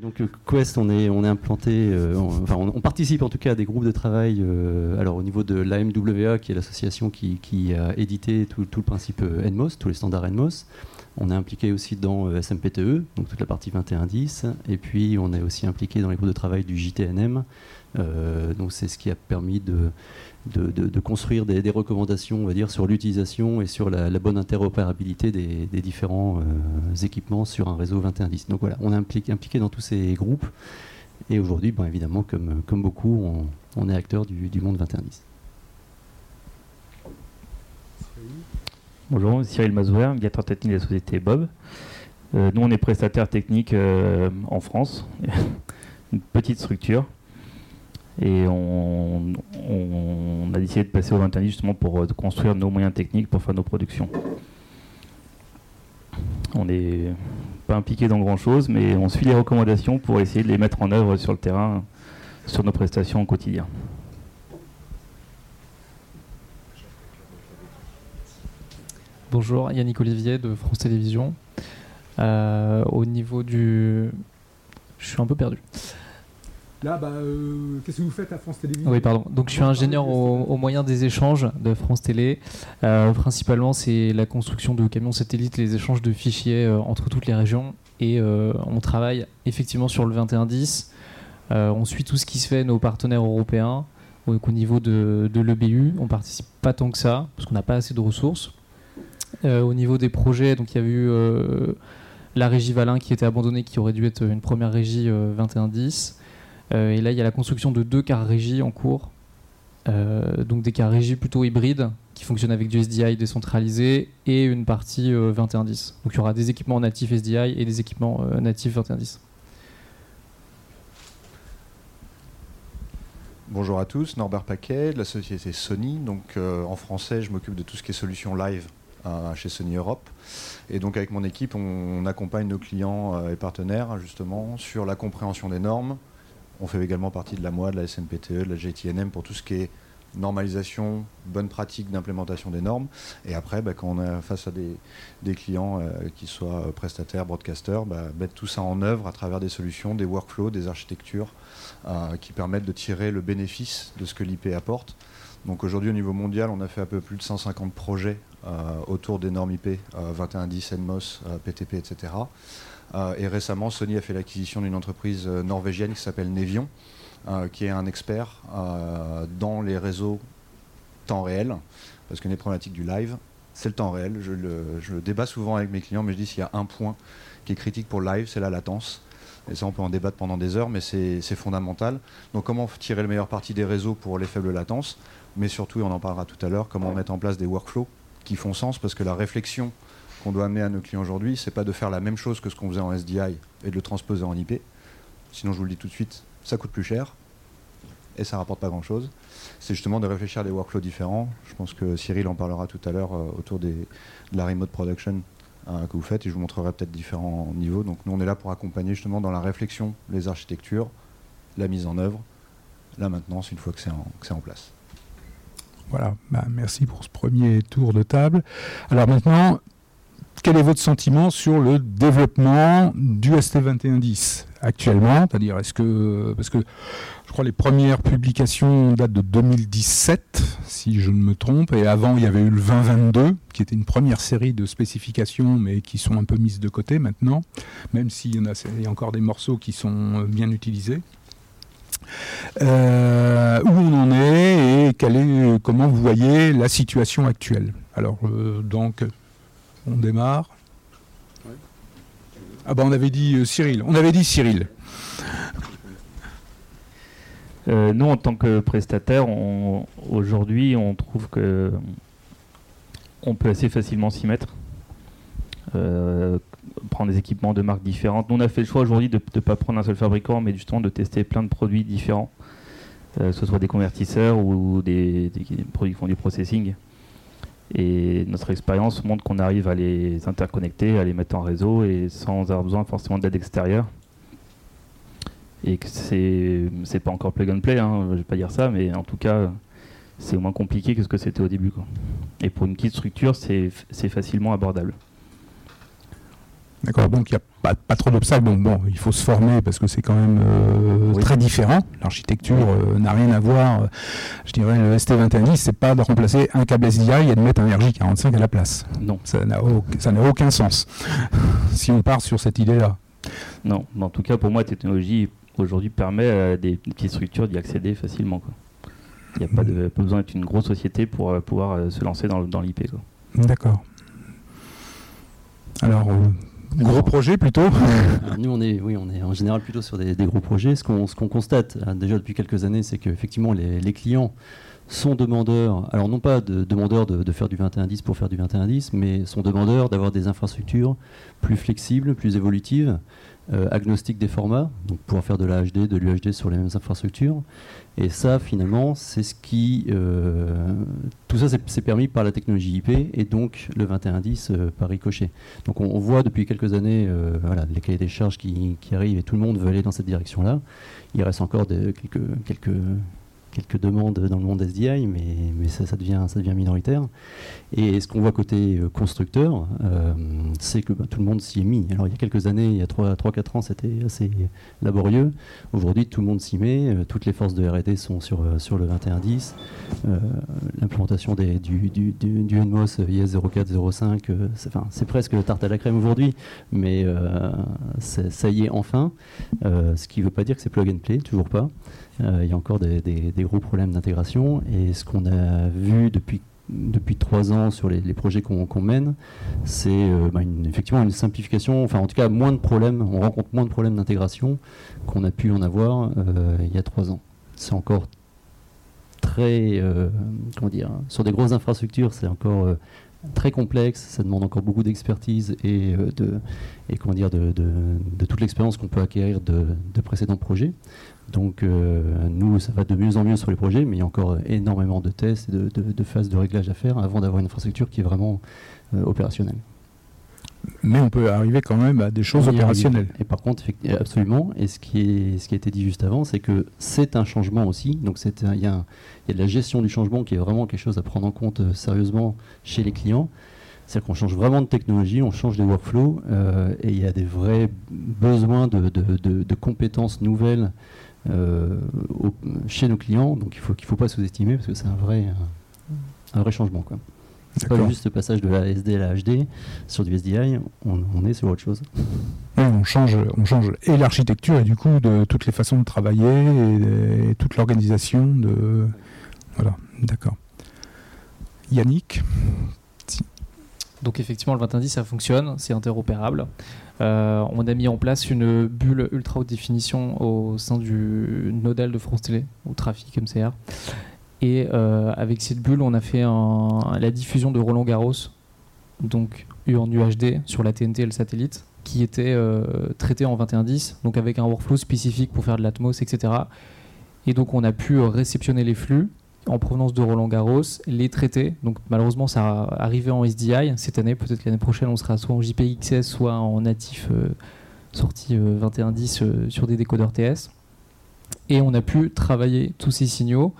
donc Quest, on est, implanté, enfin on, participe en tout cas à des groupes de travail. alors au niveau de l'AMWA, qui est l'association qui, a édité tout, tout, le principe NMOS, tous les standards NMOS. On est impliqué aussi dans euh, SMPTE, donc toute la partie 2110, et puis on est aussi impliqué dans les groupes de travail du JTNM. Euh, donc c'est ce qui a permis de, construire des, recommandations, on va dire, sur l'utilisation et sur la, bonne interopérabilité des, différents euh, équipements sur un réseau 2110. Donc voilà, on est impliqué, dans tous ces groupes, et aujourd'hui, bon, évidemment, comme, comme beaucoup, on, est acteur du, du monde 2110. Bonjour, Cyril Mazouer, médiateur technique de la société Bob. Euh, nous, on est prestataire technique euh, en France, une petite structure. Et on, a décidé de passer au 21 justement pour euh, construire nos moyens techniques pour faire nos productions. On n'est pas impliqué dans grand chose, mais on suit les recommandations pour essayer de les mettre en œuvre sur le terrain, sur nos prestations au quotidien. Bonjour, Yannick Olivier de France Télévisions. Euh, au niveau du. Je suis un peu perdu. Là, bah, euh, qu'est-ce que vous faites à France Télévisions Oui, pardon. Donc, je suis ingénieur au, moyen des échanges de France Télé. Euh, principalement, c'est la construction de camions satellites, les échanges de fichiers entre toutes les régions. Et on travaille effectivement sur le 2110. on suit tout ce qui se fait, nos partenaires européens. Au, au niveau de, de l'EBU, on participe pas tant que ça, parce qu'on n'a pas assez de ressources. Euh, au niveau des projets, donc il y a eu euh, la régie Valin qui était abandonnée, qui aurait dû être une première régie 2110. Euh, et là, il y a la construction de deux cars régie en cours. donc des cars régie plutôt hybrides qui fonctionnent avec du SDI décentralisé et une partie 2110. Donc il y aura des équipements natifs SDI et des équipements natifs 2110. Bonjour à tous, Norbert Paquet de la société Sony. Donc en français, je m'occupe de tout ce qui est solution live chez Sony Europe. Et donc avec mon équipe, on, accompagne nos clients euh, et partenaires justement sur la compréhension des normes. On fait également partie de la MOA, de la SMPTE, de la GTNM pour tout ce qui est normalisation, bonne pratique d'implémentation des normes. Et après, bah, quand on est face à des, clients euh, qui soient prestataires, broadcasters, bah, mettre tout ça en œuvre à travers des solutions, des workflows, des architectures euh, qui permettent de tirer le bénéfice de ce que l'IP apporte. Donc aujourd'hui au niveau mondial, on a fait un peu plus de 150 projets autour des normes IP 2110, NMOS, PTP, etc. et récemment, Sony a fait l'acquisition d'une entreprise euh, norvégienne qui s'appelle Nevion, euh, qui est un expert dans les réseaux temps réel, parce qu'une des problématiques du live, c'est le temps réel. Je le, débat souvent avec mes clients, mais je dis s'il y a un point qui est critique pour le live, c'est la latence. Et ça, on peut en débattre pendant des heures, mais c'est fondamental. Donc, comment tirer le meilleur parti des réseaux pour les faibles latences? Mais surtout, et on en parlera tout à l'heure, comment mettre en place des workflows qui font sens parce que la réflexion qu'on doit amener à nos clients aujourd'hui, c'est pas de faire la même chose que ce qu'on faisait en SDI et de le transposer en IP. Sinon, je vous le dis tout de suite, ça coûte plus cher et ça rapporte pas grand chose. C'est justement de réfléchir à des workflows différents. Je pense que Cyril en parlera tout à l'heure euh, autour des, de la remote production euh, que vous faites et je vous montrerai peut-être différents niveaux. Donc nous, on est là pour accompagner justement dans la réflexion les architectures, la mise en œuvre, la maintenance une fois que c'est en place. Voilà, bah, merci pour ce premier tour de table. Alors maintenant, quel est votre sentiment sur le développement du ST2110 actuellement? C'est-à-dire, est-ce que. Parce que je crois les premières publications datent de 2017, si je ne me trompe, et avant il y avait eu le 2022, qui était une première série de spécifications, mais qui sont un peu mises de côté maintenant, même s'il y, en a, il y a encore des morceaux qui sont bien utilisés. Euh, où on en est et est, comment vous voyez la situation actuelle. Alors, euh, donc, on démarre. Ah ben, on avait dit euh, Cyril. On avait dit Cyril. nous, en tant que prestataire, aujourd'hui, on trouve que on peut assez facilement s'y mettre prendre des équipements de marques différentes. Nous, on a fait le choix aujourd'hui de ne pas prendre un seul fabricant, mais justement de tester plein de produits différents, euh, que ce soit des convertisseurs ou des, produits qui font du processing. Et notre expérience montre qu'on arrive à les interconnecter, à les mettre en réseau et sans avoir besoin forcément d'aide extérieure. Et que c'est, c'est pas encore plug and play, hein, je vais pas dire ça, mais en tout cas, c'est moins compliqué que ce que c'était au début. Et pour une petite structure, c'est, c'est facilement abordable. D'accord, donc il n'y a pas, pas trop d'obstacles. Donc bon, il faut se former parce que c'est quand même euh, Oui. très différent. L'architecture euh, n'a rien à voir. euh, je dirais le ST2110, c'est pas de remplacer un câble SDI et de mettre un RJ45 à la place. Non, Ça n'a aucun sens si on part sur cette idée-là. non. Mais en tout cas, pour moi, la technologie aujourd'hui permet à des petites structures d'y accéder facilement. quoi. Il n'y a pas, de, pas besoin d'être une grosse société pour pouvoir se lancer dans, l'IP. D'accord. Alors, gros projet plutôt. Nous, on est, oui, on est en général plutôt sur des, des gros projets. Ce qu'on ce qu'on constate euh, déjà depuis quelques années, c'est qu'effectivement, les, les clients sont demandeurs, alors non pas de, demandeurs de, de faire du 2110 pour faire du 2110, mais sont demandeurs d'avoir des infrastructures plus flexibles, plus évolutives, euh, agnostiques des formats, donc pouvoir faire de la HD, de l'UHD sur les mêmes infrastructures. Et ça, finalement, c'est ce qui. euh, tout ça, c'est permis par la technologie IP et donc le 2110 euh, par ricochet. Donc on, voit depuis quelques années euh, les cahiers des charges qui, arrivent et tout le monde veut aller dans cette direction-là. Il reste encore quelques, quelques, quelques demandes dans le monde SDI, mais, ça, devient, minoritaire. Et ce qu'on voit côté euh, constructeur, euh, c'est que bah, tout le monde s'y est mis. Alors il y a quelques années, il y a 3-4 ans, c'était assez laborieux. Aujourd'hui, tout le monde s'y met. Euh, toutes les forces de R&D sont sur, le 2110. Euh, L'implémentation du, NMOS IS 0405, euh, c'est enfin, presque tarte à la crème aujourd'hui, mais ça y est enfin. Ce qui ne veut pas dire que c'est plug and play, toujours pas. Euh, Il y a encore des, gros problèmes d'intégration. Et ce qu'on a vu depuis depuis trois ans sur les, projets qu'on mène, c'est euh, bah, effectivement une simplification, enfin en tout cas moins de problèmes, on rencontre moins de problèmes d'intégration qu'on a pu en avoir euh, il y a trois ans. C'est encore très, comment dire, sur des grosses infrastructures, c'est encore très complexe, ça demande encore beaucoup d'expertise et, de, et comment dire, de, toute l'expérience qu'on peut acquérir de précédents projets. Donc euh, nous, ça va de mieux en mieux sur les projets, mais il y a encore énormément de tests et de, de- de phases de réglage à faire avant d'avoir une infrastructure qui est vraiment euh, opérationnelle. Mais on peut arriver quand même à des choses arrive. opérationnelles. Et par contre, absolument, et ce qui, est, ce qui a été dit juste avant, c'est que c'est un changement aussi. Donc il y, a y de la gestion du changement qui est vraiment quelque chose à prendre en compte euh, sérieusement chez les clients. C'est-à-dire qu'on change vraiment de technologie, on change des workflows, euh, et il y a des vrais besoins de, compétences nouvelles au- chez nos clients. Donc il faut qu'il ne faut pas sous-estimer parce que c'est un vrai, un, vrai changement. Quoi. C'est pas juste le passage de la SD à la HD sur du SDI, on, on est sur autre chose. Oui, on change, on change et l'architecture et du coup de toutes les façons de travailler et, et toute l'organisation de. Voilà, d'accord. Yannick, Donc effectivement, le 2110, ça fonctionne, c'est interopérable. Euh, on a mis en place une bulle ultra haute définition au sein du nodal de France Télé, ou Trafic MCR. Et euh, avec cette bulle, on a fait la diffusion de Roland Garros, donc en UHD sur la TNT et le satellite, qui était euh, traité en 2110, donc avec un workflow spécifique pour faire de l'Atmos, etc. Et donc on a pu réceptionner les flux en provenance de Roland Garros, les traiter. Donc malheureusement, ça a arrivé en SDI cette année. Peut-être l'année prochaine, on sera soit en JPXS, soit en natif euh, sorti euh, 2110 euh, sur des décodeurs TS. Et on a pu travailler tous ces signaux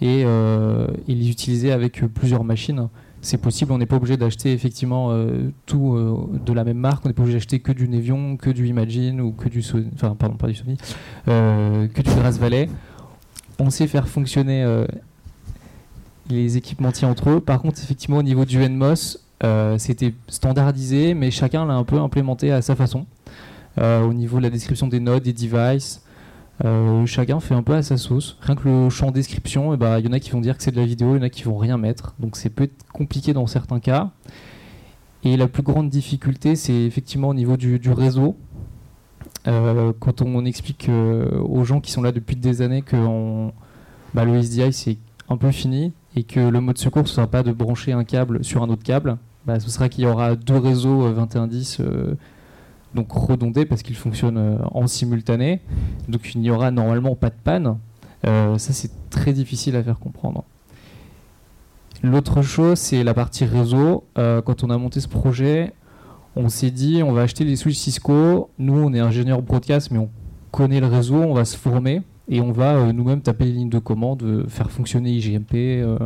et, euh, et les utiliser avec euh, plusieurs machines. C'est possible, on n'est pas obligé d'acheter effectivement euh, tout euh, de la même marque, on n'est pas obligé d'acheter que du Nevion, que du Imagine ou que du Sony, enfin pardon, pas du Sony, euh, que du Grass Valley. On sait faire fonctionner euh, les équipementiers entre eux. Par contre, effectivement, au niveau du NMOS, euh, c'était standardisé, mais chacun l'a un peu implémenté à sa façon. Euh, au niveau de la description des nodes, des devices, euh, chacun fait un peu à sa sauce. Rien que le champ description, il y en a qui vont dire que c'est de la vidéo, il y en a qui vont rien mettre. Donc c'est peut être compliqué dans certains cas. Et la plus grande difficulté, c'est effectivement au niveau du, réseau. Quand on explique aux gens qui sont là depuis des années que bah, le SDI c'est un peu fini et que le mode secours ce sera pas de brancher un câble sur un autre câble, bah, ce sera qu'il y aura deux réseaux euh, 2110 euh, donc redondés parce qu'ils fonctionnent euh, en simultané. Donc il n'y aura normalement pas de panne. Euh, ça c'est très difficile à faire comprendre. L'autre chose c'est la partie réseau. Euh, quand on a monté ce projet, on s'est dit on va acheter les switches Cisco. Nous on est ingénieur broadcast mais on connaît le réseau, on va se former et on va euh, nous-mêmes taper les lignes de commande, euh, faire fonctionner IGMP. euh,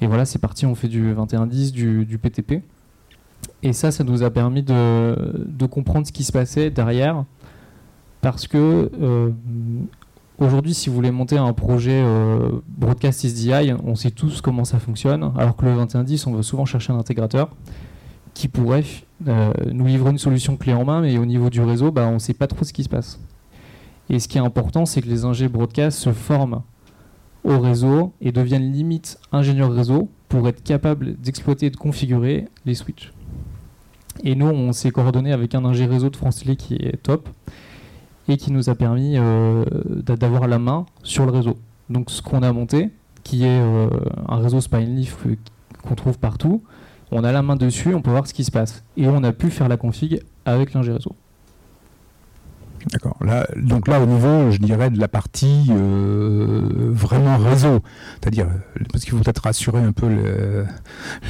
et voilà, c'est parti, on fait du 2110, du, du PTP. Et ça, ça nous a permis de, comprendre ce qui se passait derrière. Parce que aujourd'hui, si vous voulez monter un projet Broadcast SDI, on sait tous comment ça fonctionne. Alors que le 2110, on va souvent chercher un intégrateur qui pourrait nous livrer une solution clé en main, mais au niveau du réseau, bah, on ne sait pas trop ce qui se passe. Et ce qui est important, c'est que les ingés broadcast se forment au réseau et deviennent limite ingénieurs réseau pour être capables d'exploiter et de configurer les switches. Et nous, on s'est coordonné avec un ingé réseau de France Télé qui est top et qui nous a permis euh, d'avoir la main sur le réseau. Donc ce qu'on a monté, qui est euh, un réseau Spineleaf euh, qu'on trouve partout, on a la main dessus, on peut voir ce qui se passe. Et on a pu faire la config avec l'ingé réseau. D'accord. Là, donc là, au niveau, je dirais, de la partie vraiment réseau, c'est-à-dire, parce qu'il faut peut-être rassurer un peu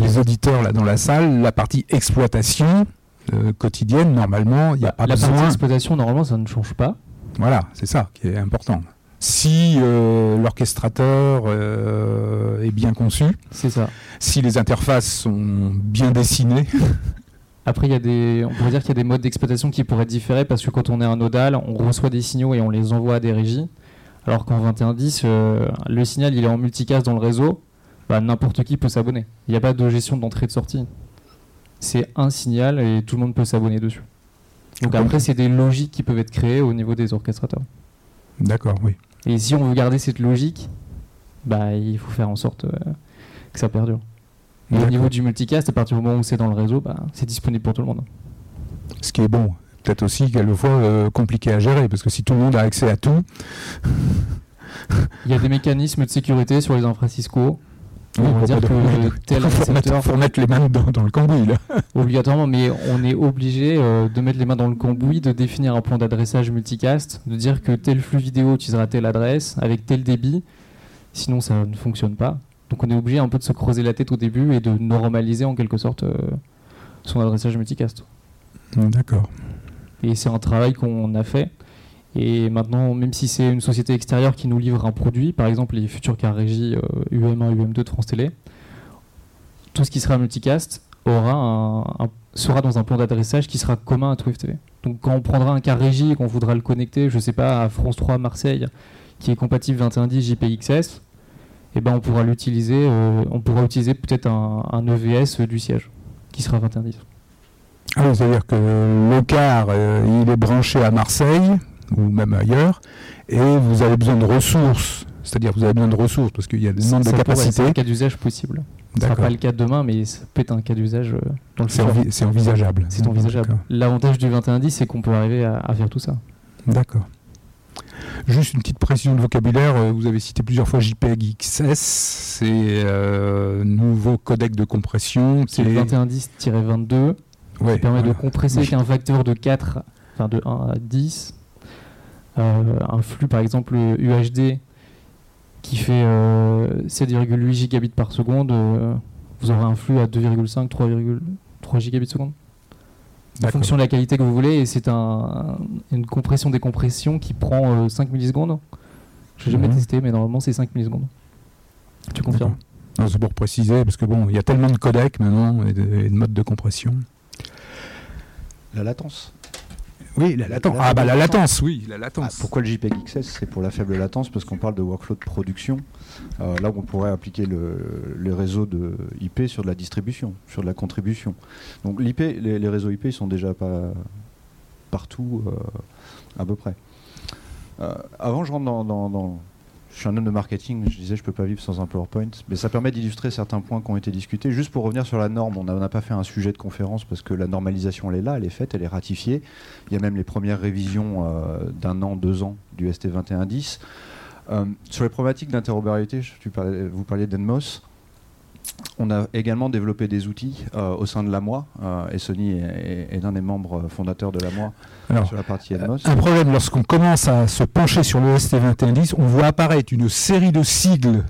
les auditeurs là dans la salle, la partie exploitation, euh, quotidienne, normalement, il n'y a pas la besoin. partie exploitation, normalement, ça ne change pas. Voilà, c'est ça qui est important. Si euh, l'orchestrateur euh, est bien conçu, c'est ça. Si les interfaces sont bien dessinées. Après, il y a des, on pourrait dire qu'il y a des modes d'exploitation qui pourraient différer parce que quand on est un nodal, on reçoit des signaux et on les envoie à des régies. Alors qu'en 21.10, le signal il est en multicast dans le réseau, bah, n'importe qui peut s'abonner. Il n'y a pas de gestion d'entrée et de sortie c'est un signal et tout le monde peut s'abonner dessus. Donc après, c'est des logiques qui peuvent être créées au niveau des orchestrateurs. D'accord, oui. Et si on veut garder cette logique, bah, il faut faire en sorte euh, que ça perdure. Et au niveau du multicast, à partir du moment où c'est dans le réseau, bah, c'est disponible pour tout le monde. Ce qui est bon. Peut-être aussi quelquefois euh, compliqué à gérer, parce que si tout le monde a accès à tout. il y a des mécanismes de sécurité sur les infra-Cisco on va dire que tel récepteur. faut mettre les mains dans, le cambouis là. Obligatoirement, mais on est obligé euh, de mettre les mains dans le cambouis, de définir un plan d'adressage multicast, de dire que tel flux vidéo utilisera telle adresse avec tel débit, sinon ça ne fonctionne pas. Donc on est obligé un peu de se creuser la tête au début et de normaliser en quelque sorte euh, son adressage multicast. D'accord. Et c'est un travail qu'on a fait. Et maintenant, même si c'est une société extérieure qui nous livre un produit, par exemple les futurs car régie UM1, UM2 de France Télé, tout ce qui sera multicast aura un, sera dans un plan d'adressage qui sera commun à tout FTV. Donc quand on prendra un car régie et qu'on voudra le connecter, je sais pas, à France 3 Marseille, qui est compatible 2110 JPXS, eh ben on pourra l'utiliser, euh, on pourra utiliser peut-être un, EVS du siège qui sera 2110. Ah, c'est-à-dire que le car, euh, il est branché à Marseille, ou même ailleurs, et vous avez besoin de ressources, c'est-à-dire vous avez besoin de ressources parce qu'il y a des demandes de capacité. C'est un cas d'usage possible. Ce sera pas le cas de demain, mais ça peut être un cas d'usage euh, dans le. C'est envisageable. C'est envisageable. L'avantage du 2110, c'est qu'on peut arriver à, faire tout ça. D'accord. Juste une petite précision de vocabulaire, euh, vous avez cité plusieurs fois JPEG XS, c'est euh, nouveau codec de compression. C'est le 2110-22 qui permet de compresser avec un facteur de 4, enfin de 1 à 10, euh, un flux par exemple UHD qui fait 7,8 euh, gigabits par seconde, vous aurez un flux à 2,5, 3,3 gigabits par seconde. En fonction de la qualité que vous voulez, et c'est un, une compression décompression qui prend 5 millisecondes. Je n'ai jamais mhm. testé, mais normalement c'est 5 millisecondes. Tu confirmes? C'est pour préciser, parce que bon, il y a tellement de codecs maintenant et de, et de modes de compression. La latence. Oui, la latence. Ah bah la latence, oui, la latence. Ah, pourquoi le JPEG XS C'est pour la faible latence, parce qu'on parle de workflow de production. Euh, là on pourrait appliquer le, les réseaux de IP sur de la distribution, sur de la contribution. Donc l'IP, les, réseaux IP, ils sont déjà pas partout euh, à peu près. Euh, avant, je rentre dans je suis un homme de marketing, je disais je peux pas vivre sans un PowerPoint, mais ça permet d'illustrer certains points qui ont été discutés. Juste pour revenir sur la norme, on n'a pas fait un sujet de conférence parce que la normalisation elle est là, elle est faite, elle est ratifiée. Il y a même les premières révisions euh, d'un an, deux ans du ST2110. Euh, sur les problématiques d'interopérabilité, vous parliez d'Enmos. On a également développé des outils euh, au sein de l'AMOI, euh, et Sony est, l'un des membres fondateurs de l'AMOI sur la partie Edmos. Un problème, lorsqu'on commence à se pencher sur le ST2110, on voit apparaître une série de sigles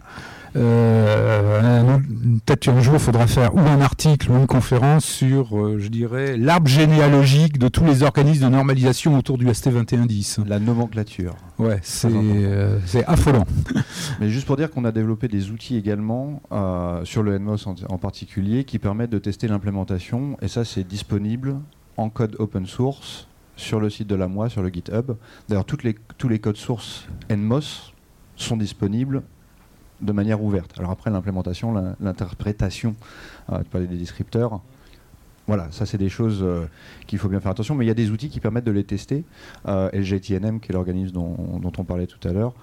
Euh, Peut-être qu'un jour, il faudra faire ou un article ou une conférence sur, euh, je dirais, l'arbre généalogique de tous les organismes de normalisation autour du ST2110. La nomenclature. Ouais, c'est euh, c'est affolant. Mais juste pour dire qu'on a développé des outils également euh, sur le NMOS en, en particulier qui permettent de tester l'implémentation et ça c'est disponible en code open source sur le site de la MOI, sur le GitHub. D'ailleurs les, tous les codes sources NMOS sont disponibles de manière ouverte. Alors après l'implémentation, l'interprétation, euh, tu parlais des descripteurs, voilà, ça c'est des choses euh, qu'il faut bien faire attention, mais il y a des outils qui permettent de les tester. Euh, LGTNM, qui est l'organisme dont on parlait tout à l'heure,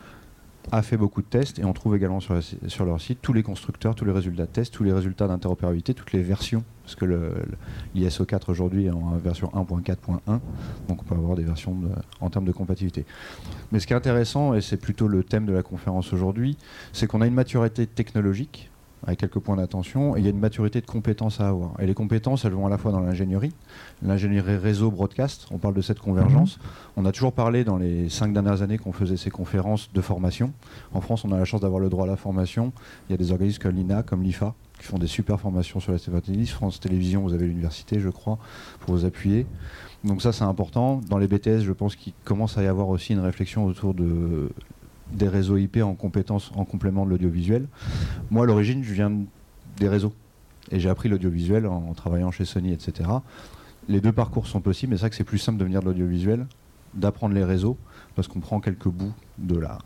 a fait beaucoup de tests et on trouve également sur, leur site tous les constructeurs, tous les résultats de tests, tous les résultats d'interopérabilité, toutes les versions, parce que l'ISO 4 aujourd'hui est en version 1.4.1, donc on peut avoir des versions en termes de compatibilité. Mais ce qui est intéressant, et c'est plutôt le thème de la conférence aujourd'hui, c'est qu'on a une maturité technologique avec quelques points d'attention, et il y a une maturité de compétences à avoir. Et les compétences, elles vont à la fois dans l'ingénierie, l'ingénierie réseau broadcast, on parle de cette convergence. On a toujours parlé dans les cinq dernières années qu'on faisait ces conférences de formation. En France, on a la chance d'avoir le droit à la formation. Il y a des organismes comme l'INA, comme l'IFA, qui font des super formations sur la ST2110. France Télévisions, vous avez l'université, je crois, pour vous appuyer. Donc ça, c'est important. Dans les BTS, je pense qu'il commence à y avoir aussi une réflexion autour de des réseaux IP en compétences, en complément de l'audiovisuel. Moi, à l'origine, je viens des réseaux. Et j'ai appris l'audiovisuel en, travaillant chez Sony, etc. Les deux parcours sont possibles, mais c'est vrai que c'est plus simple de venir de l'audiovisuel, d'apprendre les réseaux, parce qu'on prend quelques bouts de la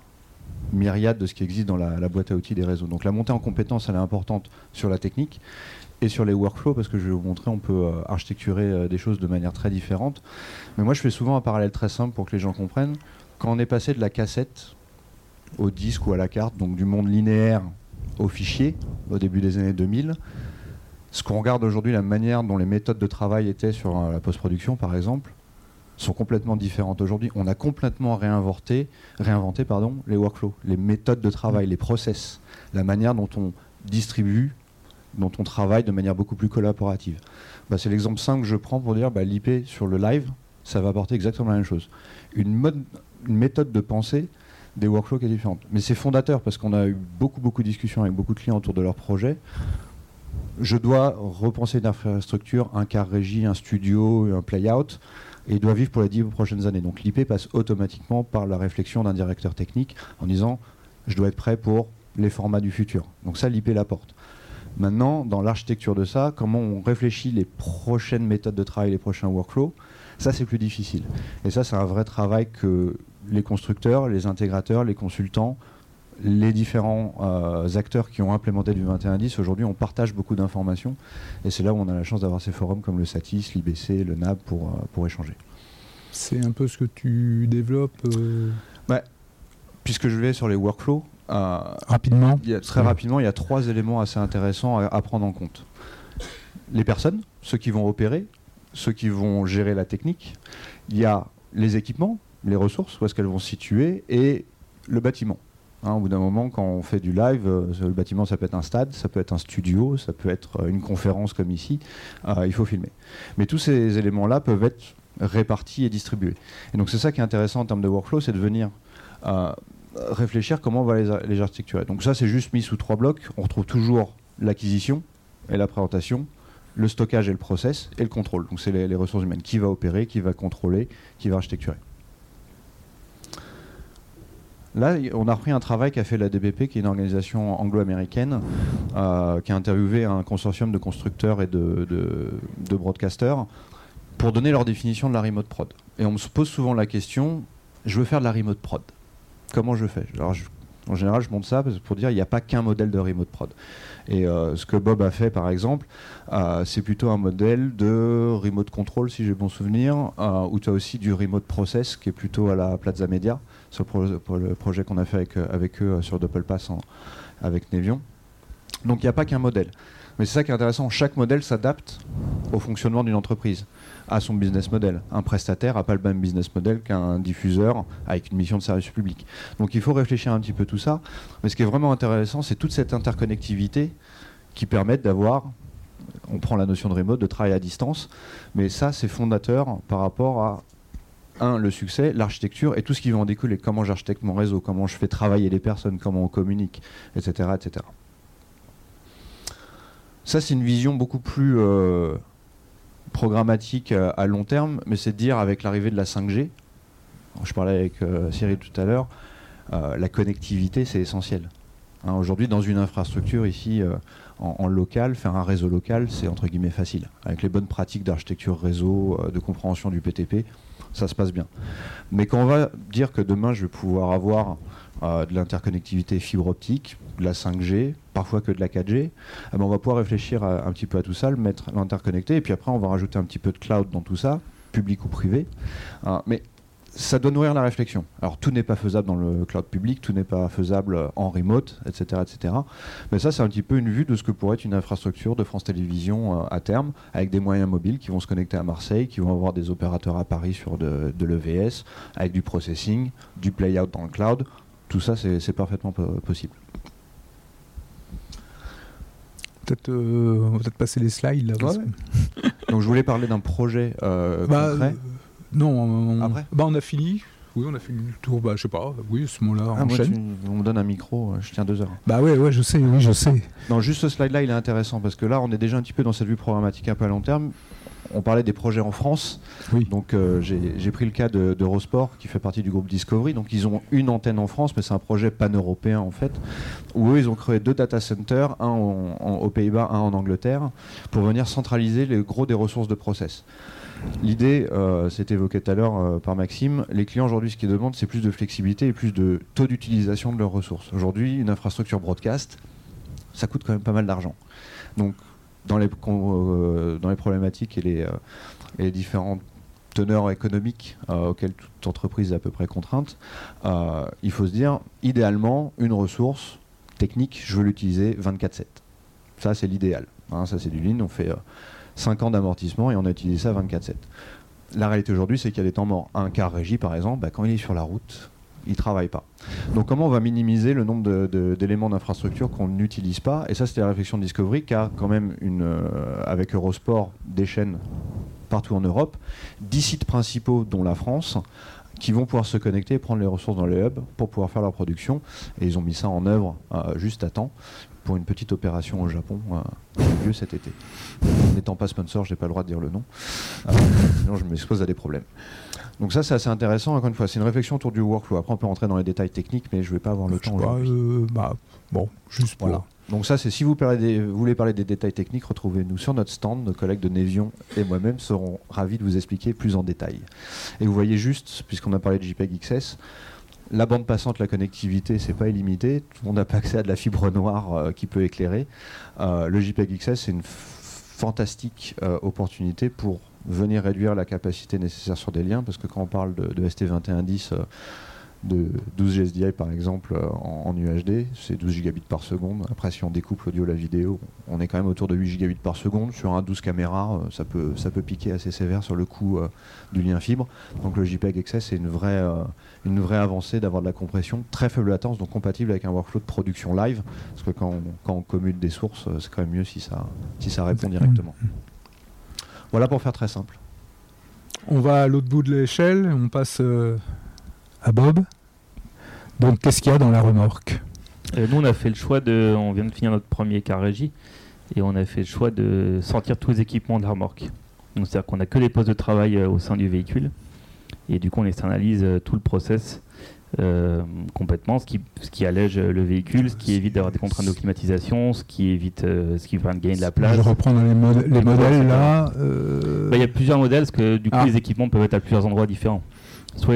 myriade de ce qui existe dans la, boîte à outils des réseaux. Donc la montée en compétences, elle est importante sur la technique et sur les workflows, parce que je vais vous montrer, on peut euh, architecturer euh, des choses de manière très différente. Mais moi, je fais souvent un parallèle très simple pour que les gens comprennent. Quand on est passé de la cassette au disque ou à la carte, donc du monde linéaire au fichier, au début des années 2000, ce qu'on regarde aujourd'hui, la manière dont les méthodes de travail étaient sur euh, la post-production, par exemple, sont complètement différentes aujourd'hui. On a complètement réinventé, réinventé pardon, les workflows, les méthodes de travail, les process, la manière dont on distribue, dont on travaille de manière beaucoup plus collaborative. Bah, c'est l'exemple simple que je prends pour dire bah, l'IP sur le live, ça va apporter exactement la même chose. Une, mode, une méthode de pensée des workflows qui est différente. Mais c'est fondateur parce qu'on a eu beaucoup, beaucoup de discussions avec beaucoup de clients autour de leur projet. Je dois repenser une infrastructure, un car régie, un studio, un play-out, et doit vivre pour les dix prochaines années. Donc l'IP passe automatiquement par la réflexion d'un directeur technique en disant je dois être prêt pour les formats du futur. Donc ça, l'IP l'apporte. Maintenant, dans l'architecture de ça, comment on réfléchit les prochaines méthodes de travail, les prochains workflows, ça c'est plus difficile. Et ça, c'est un vrai travail que les constructeurs, les intégrateurs, les consultants, les différents euh, acteurs qui ont implémenté du 2110, aujourd'hui on partage beaucoup d'informations et c'est là où on a la chance d'avoir ces forums comme le SATIS, l'IBC, le NAB pour, euh, pour échanger. C'est un peu ce que tu développes euh, Puisque je vais sur les workflows, euh, rapidement. il y a- très rapidement, il y a trois éléments assez intéressants à, à prendre en compte. Les personnes, ceux qui vont opérer, ceux qui vont gérer la technique, il y a les équipements, les ressources, où est-ce qu'elles vont se situer, et le bâtiment. Hein, au bout d'un moment, quand on fait du live, euh, le bâtiment, ça peut être un stade, ça peut être un studio, ça peut être euh, une conférence comme ici, euh, il faut filmer. Mais tous ces éléments-là peuvent être répartis et distribués. Et donc c'est ça qui est intéressant en termes de workflow, c'est de venir réfléchir comment on va les, les architecturer. Donc ça, c'est juste mis sous trois blocs. On retrouve toujours l'acquisition et la présentation, le stockage et le process, et le contrôle. Donc c'est les ressources humaines. Qui va opérer, qui va contrôler, qui va architecturer. Là, on a repris un travail qu'a fait la DBP, qui est une organisation anglo-américaine, euh, qui a interviewé un consortium de constructeurs et de, broadcasters pour donner leur définition de la remote prod. Et on me pose souvent la question, je veux faire de la remote prod. Comment je fais? Alors, En général, je montre ça pour dire qu'il n'y a pas qu'un modèle de remote prod. Et euh, ce que Bob a fait, par exemple, euh, c'est plutôt un modèle de remote control, si j'ai bon souvenir, euh, où tu as aussi du remote process, qui est plutôt à la Plaza Media, sur le, projet qu'on a fait avec, euh, eux euh, sur Doppel Pass en- avec Nevion. Donc il n'y a pas qu'un modèle. Mais c'est ça qui est intéressant, chaque modèle s'adapte au fonctionnement d'une entreprise, à son business model. Un prestataire n'a pas le même business model qu'un diffuseur avec une mission de service public. Donc il faut réfléchir un petit peu tout ça. Mais ce qui est vraiment intéressant, c'est toute cette interconnectivité qui permet d'avoir, on prend la notion de remote, de travail à distance, mais ça c'est fondateur par rapport à un, le succès, l'architecture et tout ce qui va en découler. Comment j'architecte mon réseau, comment je fais travailler les personnes, comment on communique, etc. etc. Ça, c'est une vision beaucoup plus euh, programmatique euh, à long terme, mais c'est de dire avec l'arrivée de la 5G, je parlais avec euh, Cyril tout à l'heure, la connectivité, c'est essentiel. Hein, aujourd'hui, dans une infrastructure ici, en, local, faire un réseau local, c'est entre guillemets facile. Avec les bonnes pratiques d'architecture réseau, de compréhension du PTP, ça se passe bien. Mais quand on va dire que demain, je vais pouvoir avoir de l'interconnectivité fibre optique, de la 5G, parfois que de la 4G, eh ben, on va pouvoir réfléchir un petit peu à tout ça, le mettre l'interconnecter, et puis après on va rajouter un petit peu de cloud dans tout ça, public ou privé. Hein, mais ça doit nourrir la réflexion. Alors tout n'est pas faisable dans le cloud public, tout n'est pas faisable en remote, etc. etc. Mais ça, c'est un petit peu une vue de ce que pourrait être une infrastructure de France Télévisions euh, à terme, avec des moyens mobiles qui vont se connecter à Marseille, qui vont avoir des opérateurs à Paris sur de, de l'EVS, avec du processing, du play-out dans le cloud. Tout ça, c'est parfaitement possible. Peut-être, euh, on va peut-être passer les slides là. Donc je voulais parler d'un projet euh, bah, concret. Euh, non, on, Après bah, on a fini. Oui, on a fait le tour, bah, je sais pas, oui, à ce moment-là, ah, on me donne un micro, je tiens deux heures. Bah ouais, ouais, je sais, oui, je sais. Non, juste ce slide-là, il est intéressant parce que là, on est déjà un petit peu dans cette vue programmatique un peu à long terme on parlait des projets en France. Donc euh, j'ai pris le cas d'Eurosport qui fait partie du groupe Discovery. Donc ils ont une antenne en France, mais c'est un projet pan-européen en fait, où eux ils ont créé deux data centers, un aux Pays-Bas, un en Angleterre, pour venir centraliser les gros des ressources de process. L'idée, euh, c'est évoqué tout à l'heure euh, par Maxime, les clients aujourd'hui ce qu'ils demandent c'est plus de flexibilité et plus de taux d'utilisation de leurs ressources. Aujourd'hui, une infrastructure broadcast, ça coûte quand même pas mal d'argent. Donc dans les, euh, problématiques et les, euh, et différentes teneurs économiques auxquelles toute entreprise est à peu près contrainte, il faut se dire, idéalement, une ressource technique, je veux l'utiliser 24-7. Ça, c'est l'idéal. Hein, ça, c'est du lean. On fait 5 ans d'amortissement et on a utilisé ça 24-7. La réalité aujourd'hui, c'est qu'il y a des temps morts. Un car régie, par exemple, bah, quand il est sur la route, ils ne travaillent pas. Donc comment on va minimiser le nombre d'éléments d'infrastructure qu'on n'utilise pas? Et ça, c'était la réflexion de Discovery, car quand même, euh, avec Eurosport, des chaînes partout en Europe, 10 sites principaux, dont la France, qui vont pouvoir se connecter et prendre les ressources dans les hubs pour pouvoir faire leur production. Et ils ont mis ça en œuvre euh, juste à temps pour une petite opération au Japon euh, qui a lieu cet été. N'étant pas sponsor, je n'ai pas le droit de dire le nom. sinon, je m'expose à des problèmes. Donc ça, c'est assez intéressant. Encore une fois, c'est une réflexion autour du workflow. Après, on peut rentrer dans les détails techniques, mais je ne vais pas avoir le temps. Euh, bah, bon, juste voilà. Donc ça, c'est si vous, voulez parler des détails techniques, retrouvez-nous sur notre stand. Nos collègues de Nevion et moi-même seront ravis de vous expliquer plus en détail. Et vous voyez juste, puisqu'on a parlé de JPEG XS, la bande passante, la connectivité, c'est pas illimité. Monde n'a pas accès à de la fibre noire euh, qui peut éclairer. Euh, le JPEG XS, c'est une fantastique opportunité pour venir réduire la capacité nécessaire sur des liens, parce que quand on parle de, ST2110 euh, de 12 GSDI par exemple euh, en, UHD, c'est 12 gigabits par seconde. Après, si on découpe l'audio la vidéo, on est quand même autour de 8 gigabits par seconde. Sur un 12 caméras, euh, ça peut, ça peut piquer assez sévère sur le coût du lien fibre. Donc le JPEG XS, c'est une vraie, une vraie avancée d'avoir de la compression, très faible latence, donc compatible avec un workflow de production live. Parce que quand on, quand on commute des sources, c'est quand même mieux si ça, si ça répond directement. Voilà pour faire très simple. On va à l'autre bout de l'échelle, on passe euh, à Bob. Donc qu'est-ce qu'il y a dans la remorque? Euh, Nous on a fait le choix de, on vient de finir notre premier car régie, et on a fait le choix de sortir tous les équipements de la remorque. c'est-à-dire qu'on n'a que les postes de travail euh, au sein du véhicule, et du coup on externalise tout le process euh, complètement, ce qui, ce qui allège le véhicule, ce qui évite d'avoir des contraintes de climatisation, ce qui évite, euh, ce qui permet de gagner de la place. Je reprends dans les, modèles là. Euh, bah, il y a plusieurs modèles parce que du coup ah. les équipements peuvent être à plusieurs endroits différents. Sur,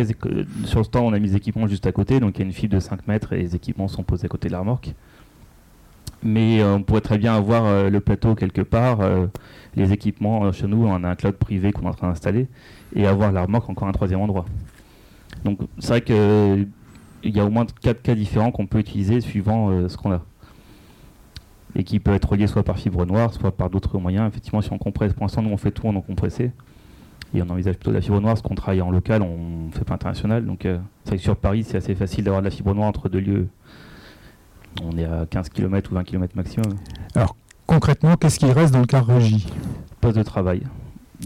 sur le stand, on a mis les équipements juste à côté, donc il y a une fibre de 5 mètres et les équipements sont posés à côté de la remorque. Mais on pourrait très bien avoir le plateau quelque part, les équipements chez nous, on a un cloud privé qu'on est en train d'installer, et avoir la remorque encore un troisième endroit. Donc c'est vrai qu'il y a au moins quatre cas différents qu'on peut utiliser suivant euh, ce qu'on a. Et qui peut être relié soit par fibre noire, soit par d'autres moyens. Effectivement, si on compresse, pour l'instant, nous on fait tout en compressé. Et on envisage plutôt de la fibre noire, parce qu'on travaille en local, on ne fait pas international. Donc euh, c'est vrai que sur Paris, c'est assez facile d'avoir de la fibre noire entre deux lieux. On est à 15 km ou 20 km maximum. Alors concrètement, qu'est-ce qui reste dans le car régie? Poste de travail.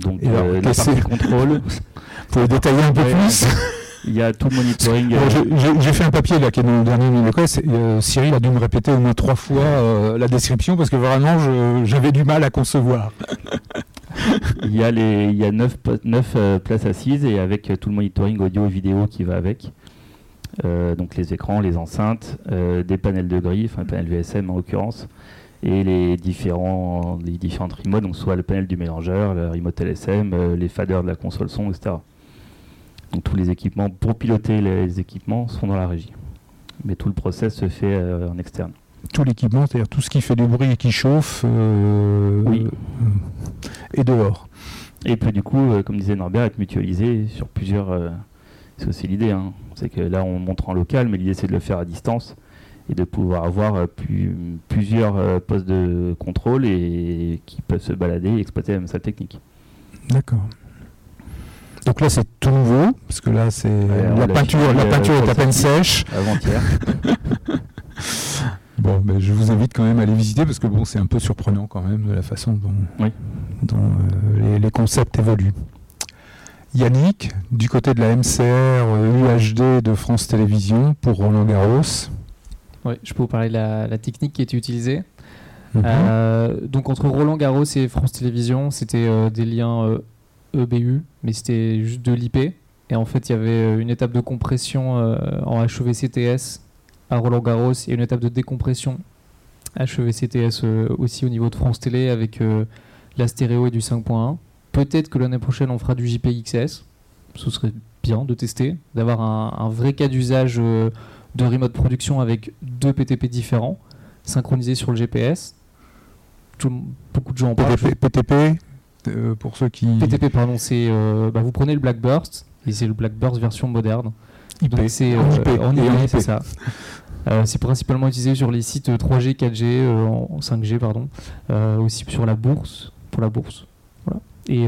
Donc, euh, la partie contrôle, Vous pouvez détailler un peu Ouais. plus? il y a tout le monitoring. Euh, j'ai- fait un papier là qui est dans le dernier numéro. euh, Cyril a dû me répéter au moins trois fois euh, la description parce que vraiment j'avais du mal à concevoir. Il y a, les, il y a 9, places assises et avec euh, tout le monitoring audio et vidéo qui va avec. Euh, donc les écrans, les enceintes, euh, des panels de grille, enfin panels VSM en l'occurrence, et les différents les différentes remotes, donc soit le panel du mélangeur, le remote LSM, euh, les faders de la console son, etc. Donc tous les équipements pour piloter les équipements sont dans la régie. Mais tout le process se fait euh, en externe. Tout l'équipement, c'est-à-dire tout ce qui fait du bruit et qui chauffe, euh, Oui. euh, est dehors. Et puis du coup, comme disait Norbert, être mutualisé sur plusieurs. c'est aussi l'idée. Hein. C'est que là, on montre en local, mais l'idée c'est de le faire à distance et de pouvoir avoir plus- plusieurs postes de contrôle et qui peuvent se balader et exploiter la même salle technique. D'accord. Donc là c'est tout nouveau parce que là c'est la l'a peinture, la euh, peinture est à peine sèche. Avant-hier. Bon, ben, je vous invite quand même à aller visiter parce que bon, c'est un peu surprenant quand même de la façon dont, Oui. dont, euh, les, les concepts évoluent. Yannick, du côté de la MCR UHD de France Télévisions pour Roland Garros. Ouais, je peux vous parler de la, la technique qui était utilisée. Mhm. Euh, donc entre Roland Garros et France Télévisions, c'était euh, des liens euh, EBU, mais c'était juste de l'IP. Et en fait, il y avait euh, une étape de compression euh, en HEVCTS à Roland Garros et une étape de décompression HEVCTS euh, aussi au niveau de France Télé avec la stéréo et du 5.1. Peut-être que l'année prochaine, on fera du JPXS. Ce serait bien de tester, d'avoir un, un vrai cas d'usage de remote production avec deux PTP différents, synchronisés sur le GPS. Tout beaucoup de gens en parlent. PTP, PTP, euh, pour ceux qui. PTP, pardon, c'est euh, bah, vous prenez le Blackburst et c'est le Blackburst version moderne. IP. Donc c'est En euh, en IP, c'est ça. C'est principalement utilisé sur les sites 3G, 4G, euh, en 5G pardon, aussi sur la bourse, pour la bourse. Voilà. Et